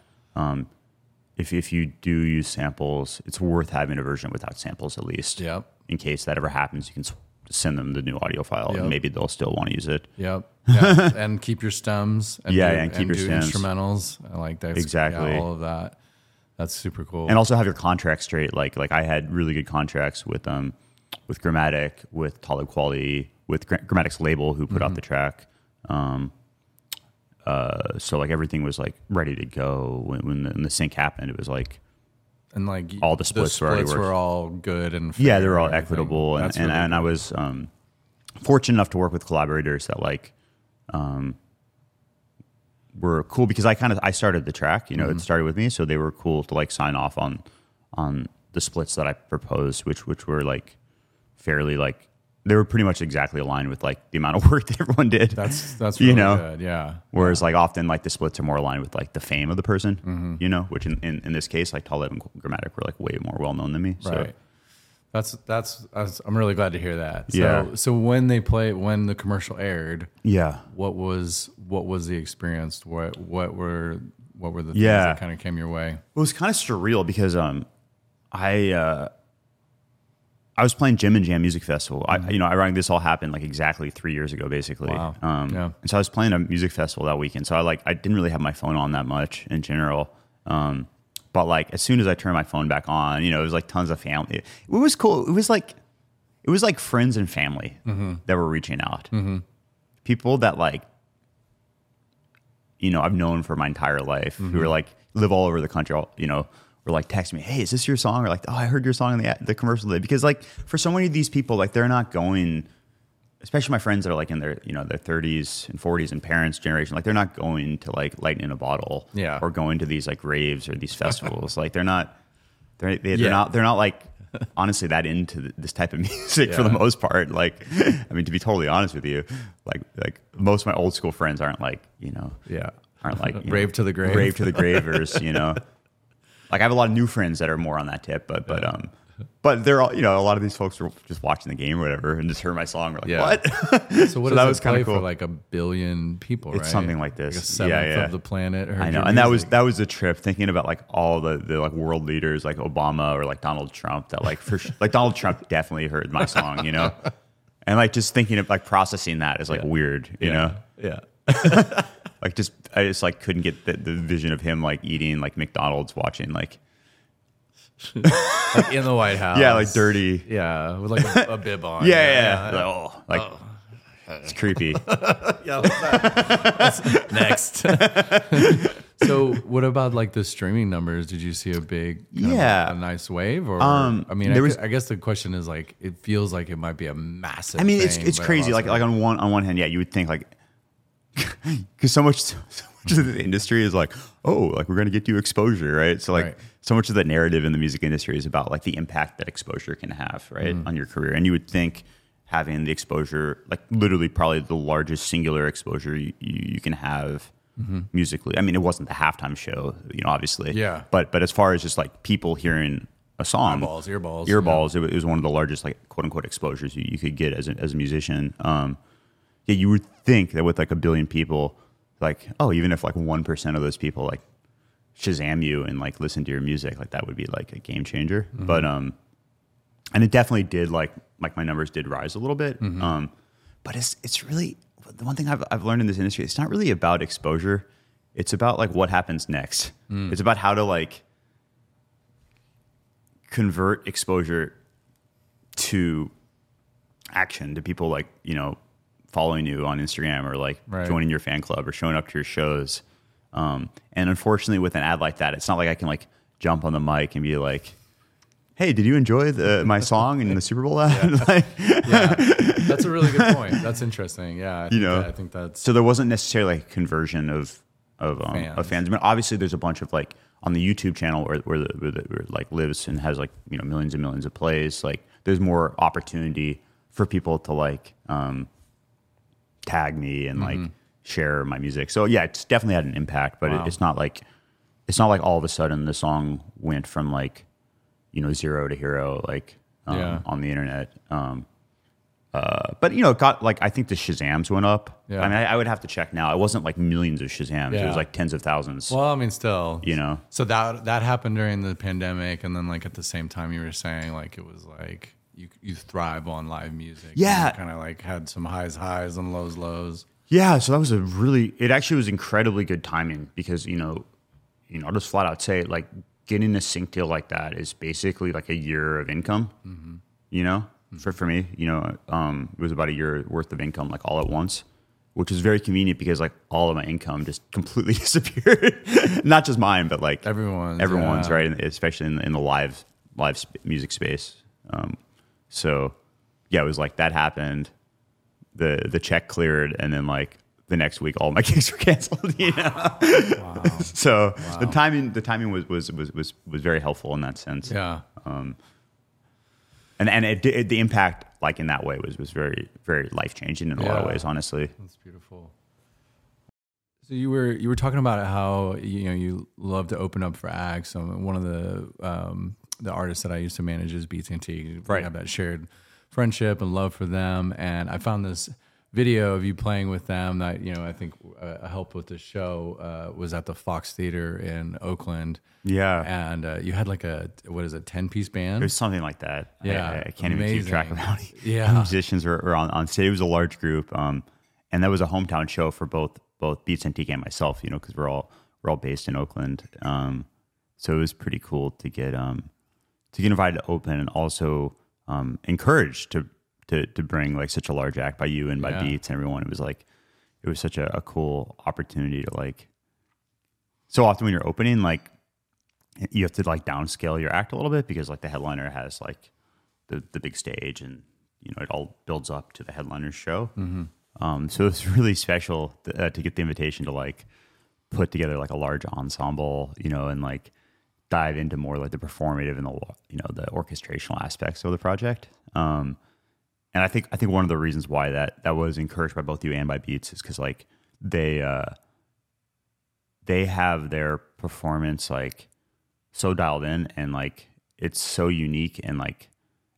if if you do use samples, it's worth having a version without samples at least. Yep. In case that ever happens, you can send them the new audio file, Yep. and maybe they'll still want to use it. Yep. Yeah. and keep your stems. And Yeah, do, yeah, and keep your do stems. instrumentals. I like that. Exactly. Yeah, all of that. That's super cool. and also have your contracts straight. Like like I had really good contracts with um with Gramatik, with Talib Kweli, with Gra- Gramatik's label who put out Mm-hmm. the track. Um, uh, so like everything was like ready to go when when the, when the sync happened. It was like and like all the splits were splits worked. were all good and yeah, they were all equitable, and and, really and I was um, fortunate enough to work with collaborators that like um, were cool because I kind of I started the track. You know, Mm-hmm. it started with me, so they were cool to like sign off on on the splits that I proposed, which which were like fairly like they were pretty much exactly aligned with like the amount of work that everyone did. That's that's You know? good. Yeah. Whereas like often like the splits are more aligned with like the fame of the person, Mm-hmm. you know, which in, in, in this case like Talib and Gramatik were like way more well known than me. So Right. That's, that's that's I'm really glad to hear that. So Yeah. so when they play when the commercial aired, yeah. what was what was the experience? What what were what were the things Yeah. that kind of came your way? It was kind of surreal because um, I uh, I was playing Gem and Jam Music Festival. I, you know, ironically, this all happened like exactly three years ago, basically. Wow. Um, Yeah. And so I was playing a music festival that weekend. So I like I didn't really have my phone on that much in general. Um, but like as soon as I turned my phone back on, you know, it was like tons of family. It was cool. It was like it was like friends and family mm-hmm. that were reaching out. Mm-hmm. People that like you know I've known for my entire life who are mm-hmm. like live all over the country. all- You know, were like text me, "Hey, is this your song?" Or like, "Oh, I heard your song in the the commercial." today." Because like for so many of these people, like they're not going. Especially my friends that are like in their you know their 30s and 40s and parents generation, like they're not going to like Lightning in a Bottle, Yeah. or going to these like raves or these festivals. like they're not they're they, Yeah. they're not they're not like honestly that into this type of music for the most part. Like, I mean, to be totally honest with you, like like most of my old school friends aren't like you know Yeah. aren't like Rave know, to the grave. rave to the gravers, you know. Like I have a lot of new friends that are more on that tip, but but um, but they're all you know a lot of these folks were just watching the game or whatever and just heard my song. We're like, Yeah. what? So what So does that was play for cool. like a billion people, right? It's something like this. a Yeah, seventh yeah. of the planet. I know, and that was that was the trip. Thinking about like all the, the like world leaders, like Obama or like Donald Trump, that like for like Donald Trump definitely heard my song, you know, and like just thinking of like processing that is like weird, you know, Yeah. like just I just like couldn't get the, the vision of him like eating like McDonald's, watching like Like in the White House. yeah, like dirty, Yeah, with like a, a bib on. yeah, yeah, yeah. Like, oh, like it's creepy. Next. so, what about like the streaming numbers? Did you see a big, Yeah. a, nice wave? Or Um, I mean, I, there gu- was- I guess the question is like, it feels like it might be a massive. I mean, it's thing, it's but crazy. Like like on one on one hand, yeah, you would think like because so much so much of the industry is like, oh, like we're gonna get you exposure, right? So like Right. So much of the narrative in the music industry is about like the impact that exposure can have, right, Mm-hmm. on your career. And you would think having the exposure, like literally probably the largest singular exposure you, you, you can have musically. I mean, it wasn't the halftime show, you know, obviously. Yeah. But but as far as just like people hearing a song, Eyeballs, earballs, earballs, it, wa- it was one of the largest like quote unquote exposures you, you could get as a, as a musician. Um, yeah, you would think that with like a billion people, like oh, even if like one percent of those people like Shazam you and like listen to your music, like that would be like a game changer. But um, and it definitely did like like my numbers did rise a little bit. Um, but it's it's really the one thing I've I've learned in this industry. It's not really about exposure. It's about like what happens next. It's about how to like convert exposure to action to people like you know following you on Instagram or like Right. joining your fan club or showing up to your shows. Um, and unfortunately, with an ad like that, it's not like I can like jump on the mic and be like, "Hey, did you enjoy the, my song in the Super Bowl ad?" like, yeah, that's a really good point. That's interesting. Yeah, I think know. that- I think that's so there wasn't necessarily like conversion of of um, Fans. of fans. I mean, obviously, there's a bunch of like on the YouTube channel where where, the, where, the, where it, like lives and has like you know millions and millions of plays. Like, there's more opportunity for people to like um, tag me and like share my music. So yeah, it's definitely had an impact, but Wow. it, it's not like it's not like all of a sudden the song went from like you know zero to hero like um, Yeah. on the internet. Um, uh, but you know, it got like I think the Shazams went up. Yeah. I mean, I, I would have to check now. It wasn't like millions of Shazams. It was like tens of thousands. well, I mean, still, you know, So that that happened during the pandemic, and then like at the same time, you were saying like it was like you you thrive on live music. Yeah. kind of like had some highs highs and lows lows. Yeah, so that was a really it actually was incredibly good timing because, you know, you know, I'll just flat out say like getting a sync deal like that is basically like a year of income. You know? For for me, you know, um it was about a year worth of income like all at once, which was very convenient because like all of my income just completely disappeared. Not just mine, but like Everyone's, everyone's yeah. right, especially in the, in the live live sp- music space. Um so yeah, it was like that happened the the check cleared and then like the next week all my gigs were canceled you know so the timing the timing was, was was was was very helpful in that sense Yeah, Um, and and it, did the impact like in that way was was very very life changing in a lot of ways honestly that's beautiful. So you were you were talking about how you know you love to open up for acts. Um, one of the um, the artists that I used to manage is Beats Antique. We Right. have that shared friendship and love for them. And I found this video of you playing with them that you know I think uh, helped with the show uh, was at the Fox Theater in Oakland. yeah And uh, you had like a what is it ten piece band? it was something like that Yeah, I, I can't even keep track of how many Yeah. musicians were, were on, on stage it was a large group um and that was a hometown show for both both Beats Antique and myself you know because we're all we're all based in oakland um so it was pretty cool to get um to get invited to open and also um, encouraged to, to to bring like such a large act by you and by Yeah. Beats and everyone. It was like it was such a, a cool opportunity to like. So often when you're opening, like you have to like downscale your act a little bit because like the headliner has like the the big stage and you know it all builds up to the headliner's show. Um, so it's really special to, uh, to get the invitation to like put together like a large ensemble, you know, and like dive into more like the performative and the you know the orchestrational aspects of the project. Um, and I think I think one of the reasons why that that was encouraged by both you and by Beats is because like they uh, they have their performance like so dialed in and like it's so unique and like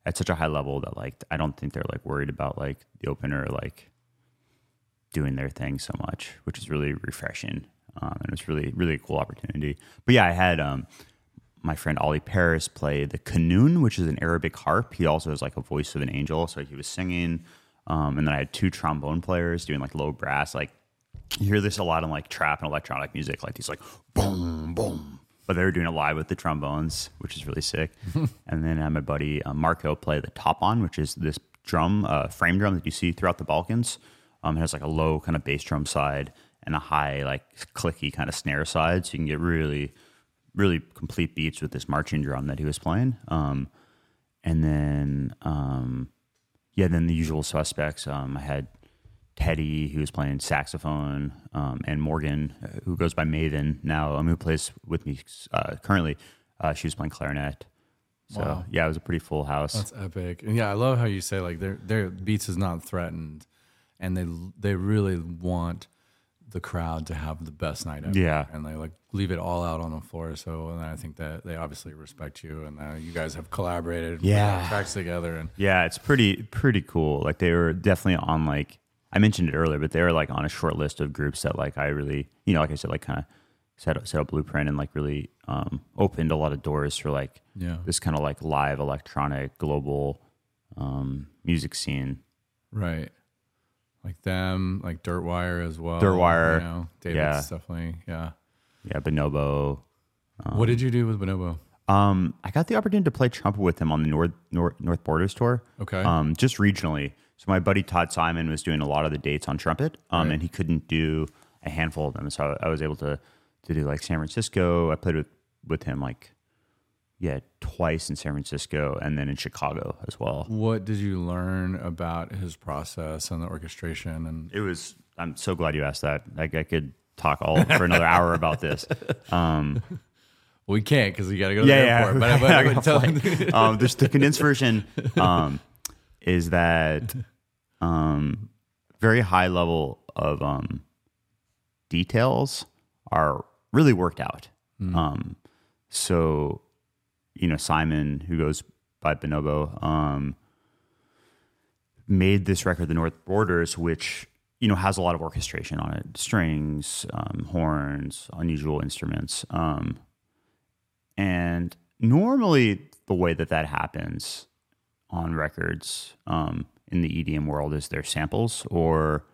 at such a high level that like I don't think they're like worried about like the opener like doing their thing so much, which is really refreshing. Um, and it's really really a cool opportunity. But yeah, I had um, my friend Ali Paris play the kanun, which is an Arabic harp. He also has like a voice of an angel, so he was singing. Um, and then I had two trombone players doing like low brass. Like you hear this a lot in like trap and electronic music, like these like boom boom. But they were doing it live with the trombones, which is really sick. and then uh, my buddy uh, Marco played the tapan, which is this drum, uh, frame drum that you see throughout the Balkans. Um, it has like a low kind of bass drum side and a high like clicky kind of snare side, so you can get really really complete beats with this marching drum that he was playing. Um, and then, um, yeah, then the usual suspects. Um, I had Teddy, who was playing saxophone, um, and Morgan, uh, who goes by Maven now, um, who plays with me uh, currently. Uh, she was playing clarinet. So Wow. yeah, it was a pretty full house. That's epic. And yeah, I love how you say like their their beats is not threatened, and they they really want the crowd to have the best night ever. Yeah. and they like leave it all out on the floor. So and I think that they obviously respect you, and uh, you guys have collaborated, Yeah. tracks together, and Yeah, it's pretty pretty cool. Like they were definitely on like I mentioned it earlier, but they were like on a short list of groups that like I really you know like I said like kind of set up, set up blueprint and like really um, opened a lot of doors for like Yeah. this kind of like live electronic global um, music scene. right. Like them, like Dirtwire as well. Dirtwire, you know, David's yeah. definitely, yeah. Yeah, Bonobo. what did you do with Bonobo? Um, I got the opportunity to play trumpet with him on the North North, North Borders tour. Okay. Um, just regionally. So my buddy Todd Simon was doing a lot of the dates on trumpet, um, Right. and he couldn't do a handful of them. So I was able to to do like San Francisco. I played with with him like yeah twice in San Francisco, and then in Chicago as well. What did you learn about his process and the orchestration and It was. I'm so glad you asked that. Like I could talk all for another hour about this. Um, we can't because we got to go to yeah, the yeah. airport. But, I but, got but a tell, um, there's the condensed version um, is that um, very high level of um, details are really worked out. Um, so, you know, Simon, who goes by Bonobo, um, made this record, The North Borders, which you know has a lot of orchestration on it, strings, um, horns, unusual instruments. Um, and normally, the way that that happens on records um, in the EDM world is their samples or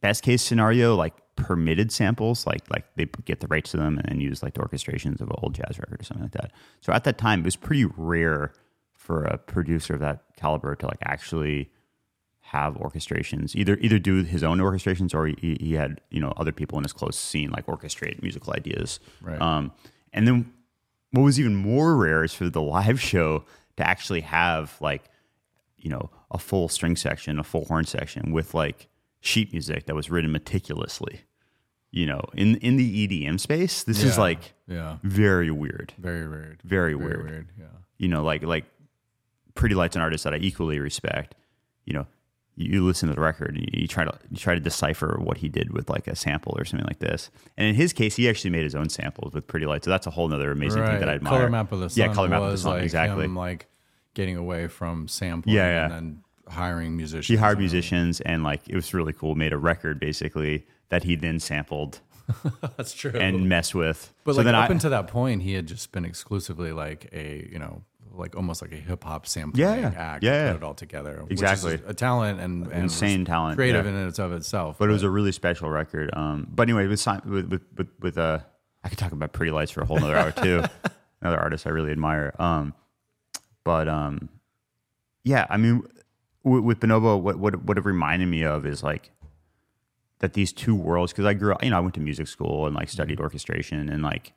best case scenario, like permitted samples, like like they get the rights to them and then use like the orchestrations of an old jazz record or something like that. So at that time, it was pretty rare for a producer of that caliber to like actually have orchestrations either either do his own orchestrations or he, he had you know other people in his close scene like orchestrate musical ideas Right. um, and then what was even more rare is for the live show to actually have like you know a full string section a full horn section with like sheet music that was written meticulously you know in in the edm space this is like yeah, very weird very weird. very, Very weird weird. Yeah. you know, like like Pretty Light's an artist that I equally respect. You know, you listen to the record and you try to you try to decipher what he did with like a sample or something like this. And in his case, he actually made his own samples with Pretty Light. So that's a whole other amazing thing that I admire. Color map of the sun. yeah, color map of the sun, like exactly. Him, like getting away from sampling Yeah, yeah. and then hiring musicians. he hired musicians and like it was really cool. Made a record basically that he then sampled That's true. and messed with. but so like then up I, until that point, he had just been exclusively like a you know like almost like a hip hop sampling Yeah, yeah. act. Yeah, to yeah. put it all together. which is Exactly. a talent and, and Insane talent, creative yeah. in and of itself. but it was a really special record. Um, but anyway, with with with with, with uh, I could talk about Pretty Lights for a whole nother hour too. Another artist I really admire. Um, but um, yeah, I mean, with, with Bonobo, what what what it reminded me of is like that these two worlds. Because I grew up, you know, I went to music school and like studied orchestration and like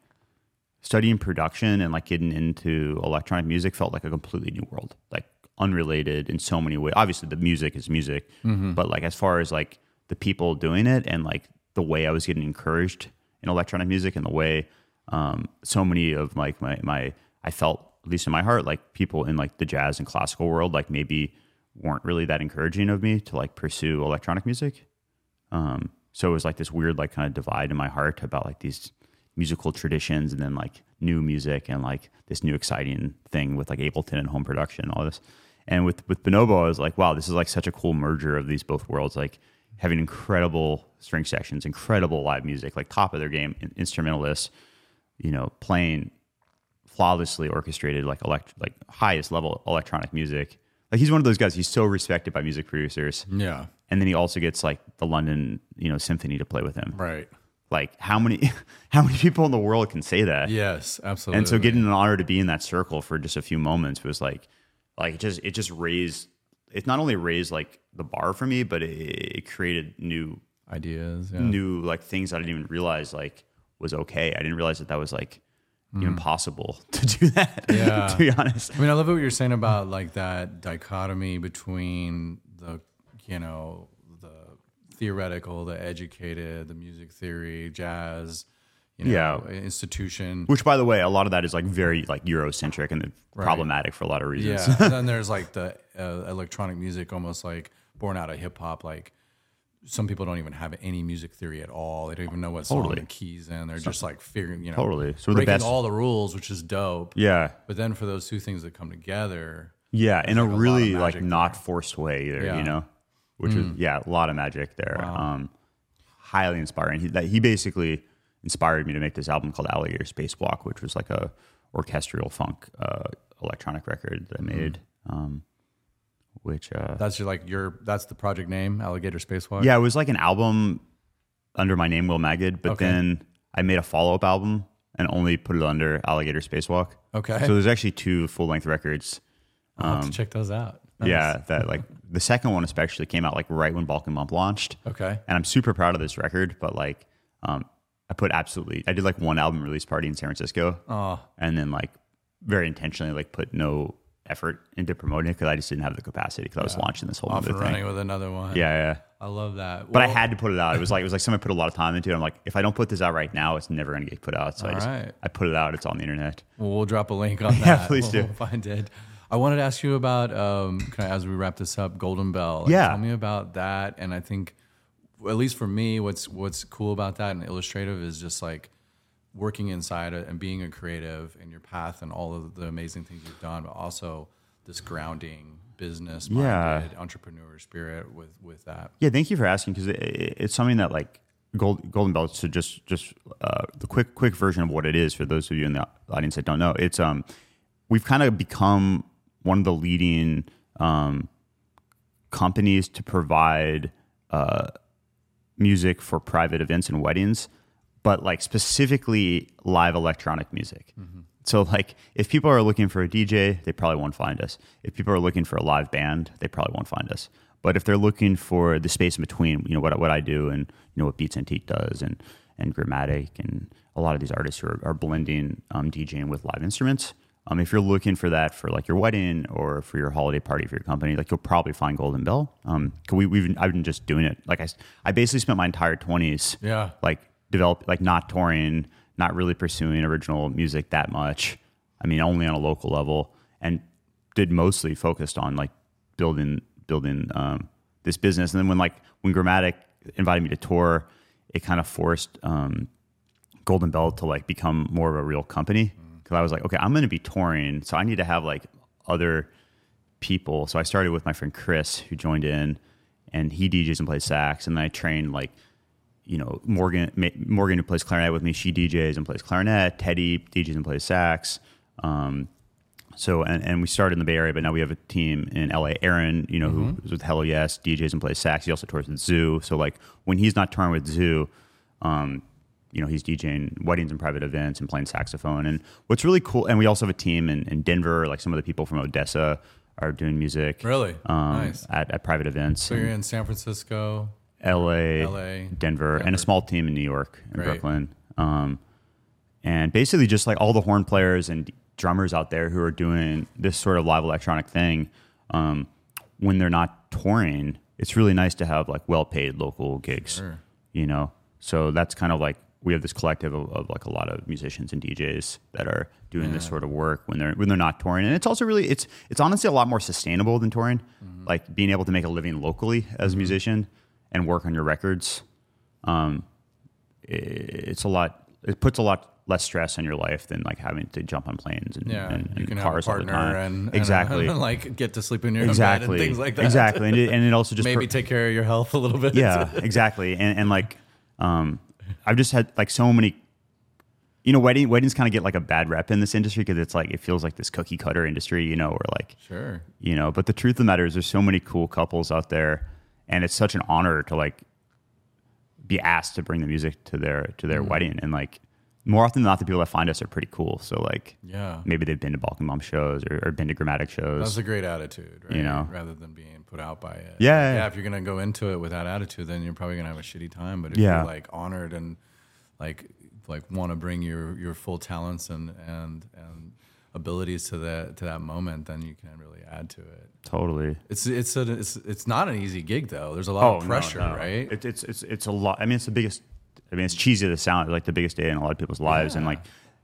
studying production and like getting into electronic music felt like a completely new world, like unrelated in so many ways. Obviously, the music is music, but like as far as like the people doing it and like the way I was getting encouraged in electronic music and the way um, so many of like my my I felt at least in my heart like people in like the jazz and classical world like maybe weren't really that encouraging of me to like pursue electronic music. Um, so it was like this weird like kind of divide in my heart about like these musical traditions and then like new music and like this new exciting thing with like Ableton and home production and all this. And with with Bonobo, I was like, wow, this is like such a cool merger of these both worlds. Like having incredible string sections, incredible live music, like top of their game instrumentalists, you know, playing flawlessly orchestrated like elect like highest level electronic music. Like he's one of those guys. He's so respected by music producers. Yeah. And then he also gets like the London, you know, symphony to play with him. Right. Like how many how many people in the world can say that? Yes, absolutely. And so getting an honor to be in that circle for just a few moments was like like it just it just raised it not only raised like the bar for me, but it, it created new ideas, yeah. new like things I didn't even realize like was okay. I didn't realize that that was like even possible to do that. Yeah. to be honest. I mean, I love what you're saying about like that dichotomy between the, you know, the theoretical, the educated, the music theory, jazz, you know, institution. Which, by the way, a lot of that is like very like Eurocentric and problematic for a lot of reasons. Yeah. and then there's like the uh, electronic music, almost like born out of hip hop, like some people don't even have any music theory at all. They don't even know what song Totally. and keys in. They're just like figuring, you know, Totally. So the breaking best- all the rules, which is dope. yeah. But then for those two things that come together, Yeah, in a like a lot really like not forced way either, Yeah. Mm. you know, which is yeah, a lot of magic there. Um, highly inspiring. He, that he basically inspired me to make this album called Alligator Space Spacewalk, which was like a orchestral funk uh, electronic record that I Mm. made. Um, which uh, that's your like your that's the project name, Alligator Spacewalk. yeah, it was like an album under my name Will Magid, but Okay. then I made a follow up album and only put it under Alligator Spacewalk. Okay. So there's actually two full length records. I'll have to check those out. Nice. Yeah, that like the second one especially came out like right when Balkan Bump launched. Okay. And I'm super proud of this record, but like um I put absolutely I did like one album release party in San Francisco. Oh, And then like very intentionally like put no effort into promoting it because I just didn't have the capacity because I was launching this whole off other and thing. running with another one. Yeah, yeah. I love that. But I had to put it out. It was like it was like somebody put a lot of time into it. I'm like, if I don't put this out right now, it's never gonna get put out. So I just Alright. I put it out. It's on the internet. Well, we'll drop a link on that. Yeah, please We'll- do. We'll find it. I wanted to ask you about, um, kind of as we wrap this up, Golden Bell. Like, Yeah. Tell me about that. And I think, at least for me, what's what's cool about that and illustrative is just like working inside and being a creative and your path and all of the amazing things you've done, but also this grounding business minded entrepreneur spirit with with that. Yeah, thank you for asking because it, it- it's something that like Gold, Golden Bell. So just just uh, the quick quick version of what it is for those of you in the audience that don't know. It's um we've kind of become one of the leading um, companies to provide uh, music for private events and weddings, but like specifically live electronic music. So like if people are looking for a DJ, they probably won't find us. If people are looking for a live band, they probably won't find us. But if they're looking for the space in between, you know what what I do and you know what Beats Antique does and and Gramatik and a lot of these artists who are, are blending um, DJing with live instruments. Um, if you're looking for that for like your wedding or for your holiday party for your company, like you'll probably find Golden Bell. Um, we, we've I've been just doing it. Like I, I basically spent my entire twenties, Yeah. like develop like not touring, not really pursuing original music that much. I mean, only on a local level, and did mostly focused on like building building um, this business. And then when like when Gramatik invited me to tour, it kind of forced um, Golden Bell to like become more of a real company because I was like, okay, I'm going to be touring, so I need to have like other people. So I started with my friend Chris, who joined in, and he DJs and plays sax, and then I trained like, you know, Morgan Ma- Morgan who plays clarinet with me, she DJs and plays clarinet. Teddy DJs and plays sax. Um, so and, and we started in the Bay Area, but now we have a team in LA. Aaron, you know, who was with Hello Yes, DJs and plays sax. He also tours with ZHU. So like when he's not touring with ZHU, um, you know, he's DJing weddings and private events and playing saxophone. And what's really cool, and we also have a team in, in Denver. Like some of the people from ODESZA are doing music. Really? Um, Nice. At, at private events. So you're in San Francisco. LA, LA, Denver, and a small team in New York and Great. Brooklyn. Um, and basically just like all the horn players and drummers out there who are doing this sort of live electronic thing, um, when they're not touring, it's really nice to have like well paid local gigs. Sure. You know, so that's kind of like we have this collective of, of like a lot of musicians and DJs that are doing this sort of work when they're when they're not touring, and it's also really it's it's honestly a lot more sustainable than touring. Like being able to make a living locally as a musician and work on your records. Um, it's a lot. It puts a lot less stress on your life than like having to jump on planes and, Yeah, and, you and can cars have a all the partner time. and, and, exactly, uh, like get to sleep in your own bed and things like that. Exactly, and it, and it also just Maybe pro- take care of your health a little bit. yeah, exactly. And, and like, um, I've just had like so many, you know, wedding weddings kind of get like a bad rep in this industry because it's like it feels like this cookie cutter industry, you know, where like, Sure. you know. But the truth of the matter is, there's so many cool couples out there, and it's such an honor to like be asked to bring the music to their to Mm. their wedding, and like more often than not, the people that find us are pretty cool. So like, Yeah. maybe they've been to Balkan Bump shows or, or been to Gramatik shows. That's a great attitude, right? You know? rather than being put out by it. Yeah, yeah. yeah. If you're gonna go into it with that attitude, then you're probably gonna have a shitty time. But if Yeah. you're like honored and like like want to bring your your full talents and and and abilities to that to that moment, then you can really add to it. Totally. It's it's a, it's it's not an easy gig though. There's a lot of pressure, no. right? It, it's it's it's a lot. I mean, it's the biggest. I mean, it's cheesy to sound like the biggest day in a lot of people's lives, and like,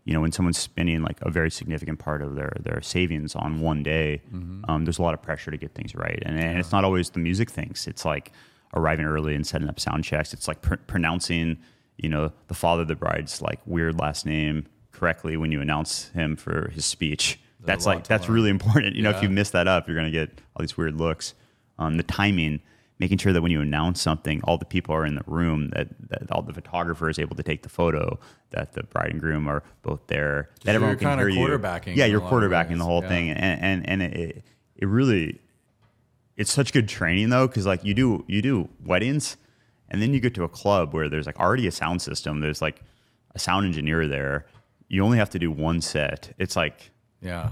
you know, when someone's spending like a very significant part of their their savings on one day, Mm-hmm. um, there's a lot of pressure to get things right, and, and it's not always the music things. It's like arriving early and setting up sound checks. It's like pr- pronouncing, you know, the father of the bride's like weird last name correctly when you announce him for his speech. That's like that's learn. really important. You know, if you miss that up, you're gonna get all these weird looks. Um, the timing, making sure that when you announce something, all the people are in the room, that, that all the photographer is able to take the photo, that the bride and groom are both there, that you're everyone can hear you. quarterbacking Yeah, you're a lot of quarterbacking the whole Yeah. thing, and and and it it really it's such good training though, because like you do you do weddings, and then you get to a club where there's like already a sound system, there's like a sound engineer there. You only have to do one set. It's like yeah.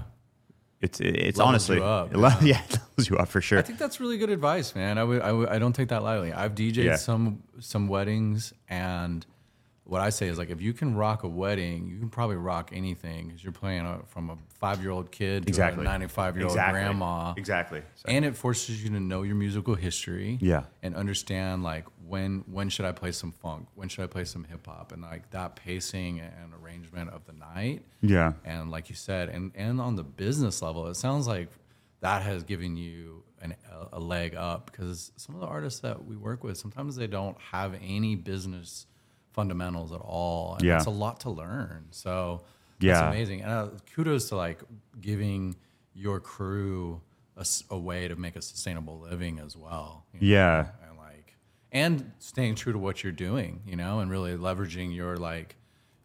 it's it's Levels honestly you up, it le- yeah, it levels you up for sure. I think that's really good advice, man. I would, I would, I don't take that lightly. I've DJed Yeah. some some weddings, and what I say is like, if you can rock a wedding, you can probably rock anything because you're playing a, from a five year old kid to Exactly. a ninety five year old Exactly. grandma, Exactly. So- and it forces you to know your musical history, Yeah. and understand like when when should I play some funk, when should I play some hip hop, and like that pacing and arrangement of the night. Yeah. And like you said, and and on the business level, it sounds like that has given you an, a, a leg up because some of the artists that we work with sometimes they don't have any business fundamentals at all, and Yeah. it's a lot to learn. So that's Yeah. amazing. And uh, kudos to like giving your crew a way to make a sustainable living as well. you know? Yeah. and like and staying true to what you're doing, you know, and really leveraging your like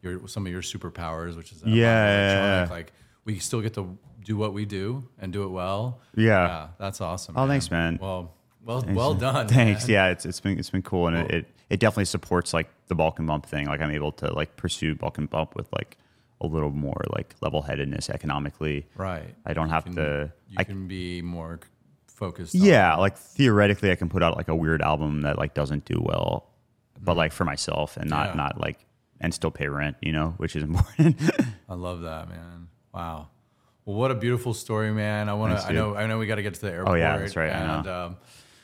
your some of your superpowers, which is Yeah, yeah, yeah. Like we still get to do what we do and do it well. Yeah. that's awesome. Oh, thanks, man. Well, well, well done. Thanks. man. Yeah, it's it's been it's been cool, and it, it it definitely supports like the Balkan Bump thing. Like I'm able to like pursue Balkan Bump with like a little more like level headedness economically. Right. I don't have Can- to. You I, can be more focused. on- yeah, like theoretically, I can put out like a weird album that like doesn't do well, but like for myself and not Mm-hmm. Yeah. not like and still pay rent, you know, which is important. I love that, man. Wow. Well, what a beautiful story, man. I want to. I know. I know we got to get to the airport. Oh yeah, that's right, I know. Um,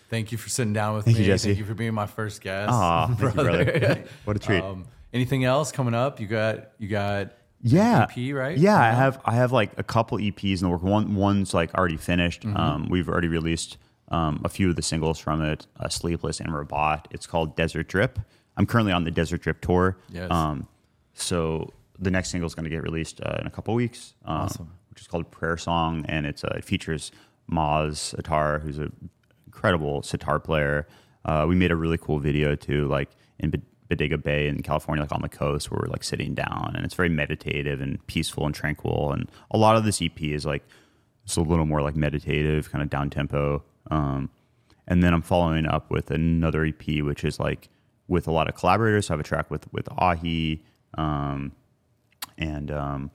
thank you for sitting down with Thank me. you, Jesse. Thank you for being my first guest. Aw, you, brother. what a treat. Um, anything else coming up? You got. You got. yeah EP, right? yeah i have i have like a couple eps in the work one one's like already finished Mm-hmm. um we've already released um a few of the singles from it uh, sleepless and robot it's called desert drip i'm currently on the desert drip tour Yes. um so the next single is going to get released uh, in a couple weeks um, Awesome. which is called prayer song and it's uh, it features Maz Atar who's an incredible sitar player uh, we made a really cool video too like in Bod- Bodega Bay in California, like on the coast, where we're like sitting down, and it's very meditative and peaceful and tranquil. And a lot of this EP is like it's a little more like meditative, kind of down tempo. Um, and then I'm following up with another EP, which is like with a lot of collaborators. So I have a track with with Ahi, um, and um,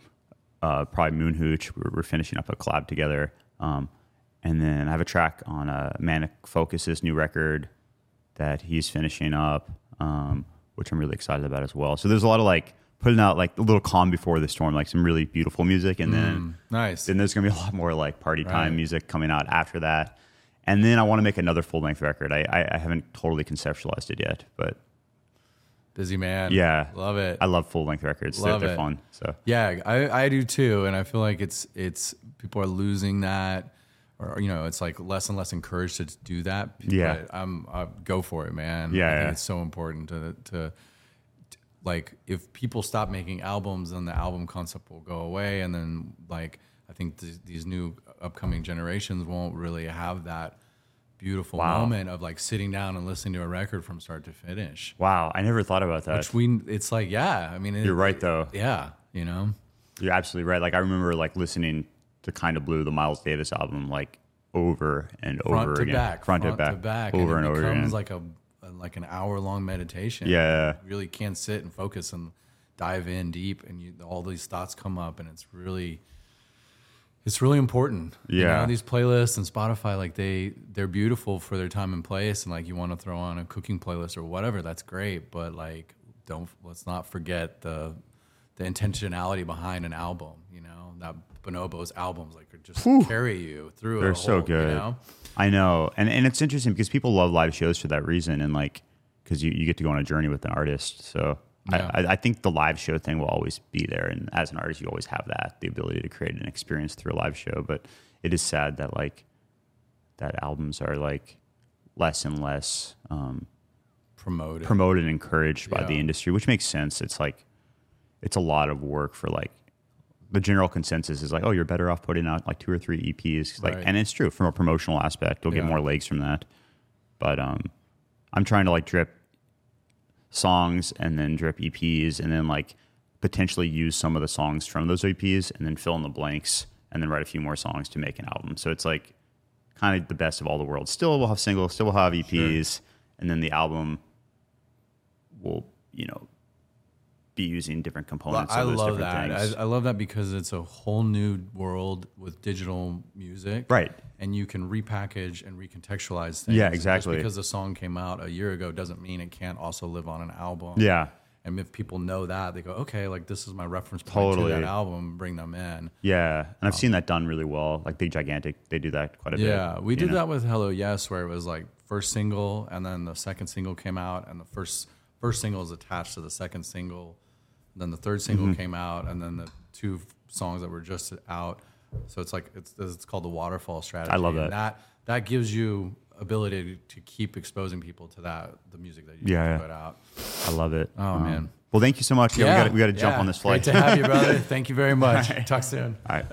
uh, probably Moon Hooch. We're, we're finishing up a collab together. Um, and then I have a track on uh, Manic Focus's new record that he's finishing up, um, which I'm really excited about as well. So there's a lot of like putting out like a little calm before the storm, like some really beautiful music, and then Nice. then there's gonna be a lot more like party time Right. music coming out after that. And then I want to make another full length record. I, I I haven't totally conceptualized it yet, but busy man. Yeah. love it. I love full length records. They're, Love they're it. fun. So Yeah, I, I do too, and I feel like it's it's people are losing that, or you know, it's like less and less encouraged to do that. Yeah. but I'm I go for it, man. Yeah, I think yeah. it's so important to to like if people stop making albums, then the album concept will go away, and then like I think th- these new upcoming generations won't really have that beautiful Wow. moment of like sitting down and listening to a record from start to finish. wow, I never thought about that. Which we, it's like, yeah, I mean, it- You're right though. Yeah, you know. You're absolutely right. Like I remember like listening to Kind of Blue, the Miles Davis album, like over and front over to again, back, front, to back, and over and, it over again. like a like an hour long meditation. Yeah. you really can't sit and focus and dive in deep, and you, all these thoughts come up, and it's really it's really important. You Yeah. know, these playlists and Spotify, like they they're beautiful for their time and place, and like you want to throw on a cooking playlist or whatever, that's great. But like, don't let's not forget the the intentionality behind an album. You know, that Bonobo's albums like just carry you through. They're a so good. You know? I know, and and it's interesting because people love live shows for that reason, and like because you, you get to go on a journey with an artist. So Yeah. I, I, I think the live show thing will always be there, and as an artist, you always have that the ability to create an experience through a live show. But it is sad that like that albums are like less and less um, Promoted. promoted and encouraged by the industry, which makes sense. It's like it's a lot of work for like the general consensus is like, oh, you're better off putting out like two or three EPs. Like, Right. and it's true from a promotional aspect, you'll get more legs from that. But um, I'm trying to like drip songs and then drip EPs and then like potentially use some of the songs from those EPs and then fill in the blanks and then write a few more songs to make an album. So it's like kind of the best of all the worlds. Still we'll have singles, still we'll have EPs, and then the album will, you know, be using different components I of those love different that. things. I, I love that because it's a whole new world with digital music. Right. And you can repackage and recontextualize things. Yeah, And just exactly. because the song came out a year ago doesn't mean it can't also live on an album. yeah. And if people know that, they go, okay, like this is my reference point Totally. to that album, bring them in. Yeah. And I've um, seen that done really well. Like Big Gigantic, they do that quite a bit. Yeah, we did know? that with Hello Yes, where it was like first single, and then the second single came out, and the first first single is attached to the second single. Then the third single Mm-hmm. came out, and then the two f- songs that were just out. So it's like it's it's called the waterfall strategy. I love and that. that that gives you ability to keep exposing people to that the music that you Yeah, yeah. put out. I love it. Oh, man. Well, thank you so much. Yeah, we got we got to jump yeah. on this flight. Great to have you, brother. Thank you very much. Talk soon. All right.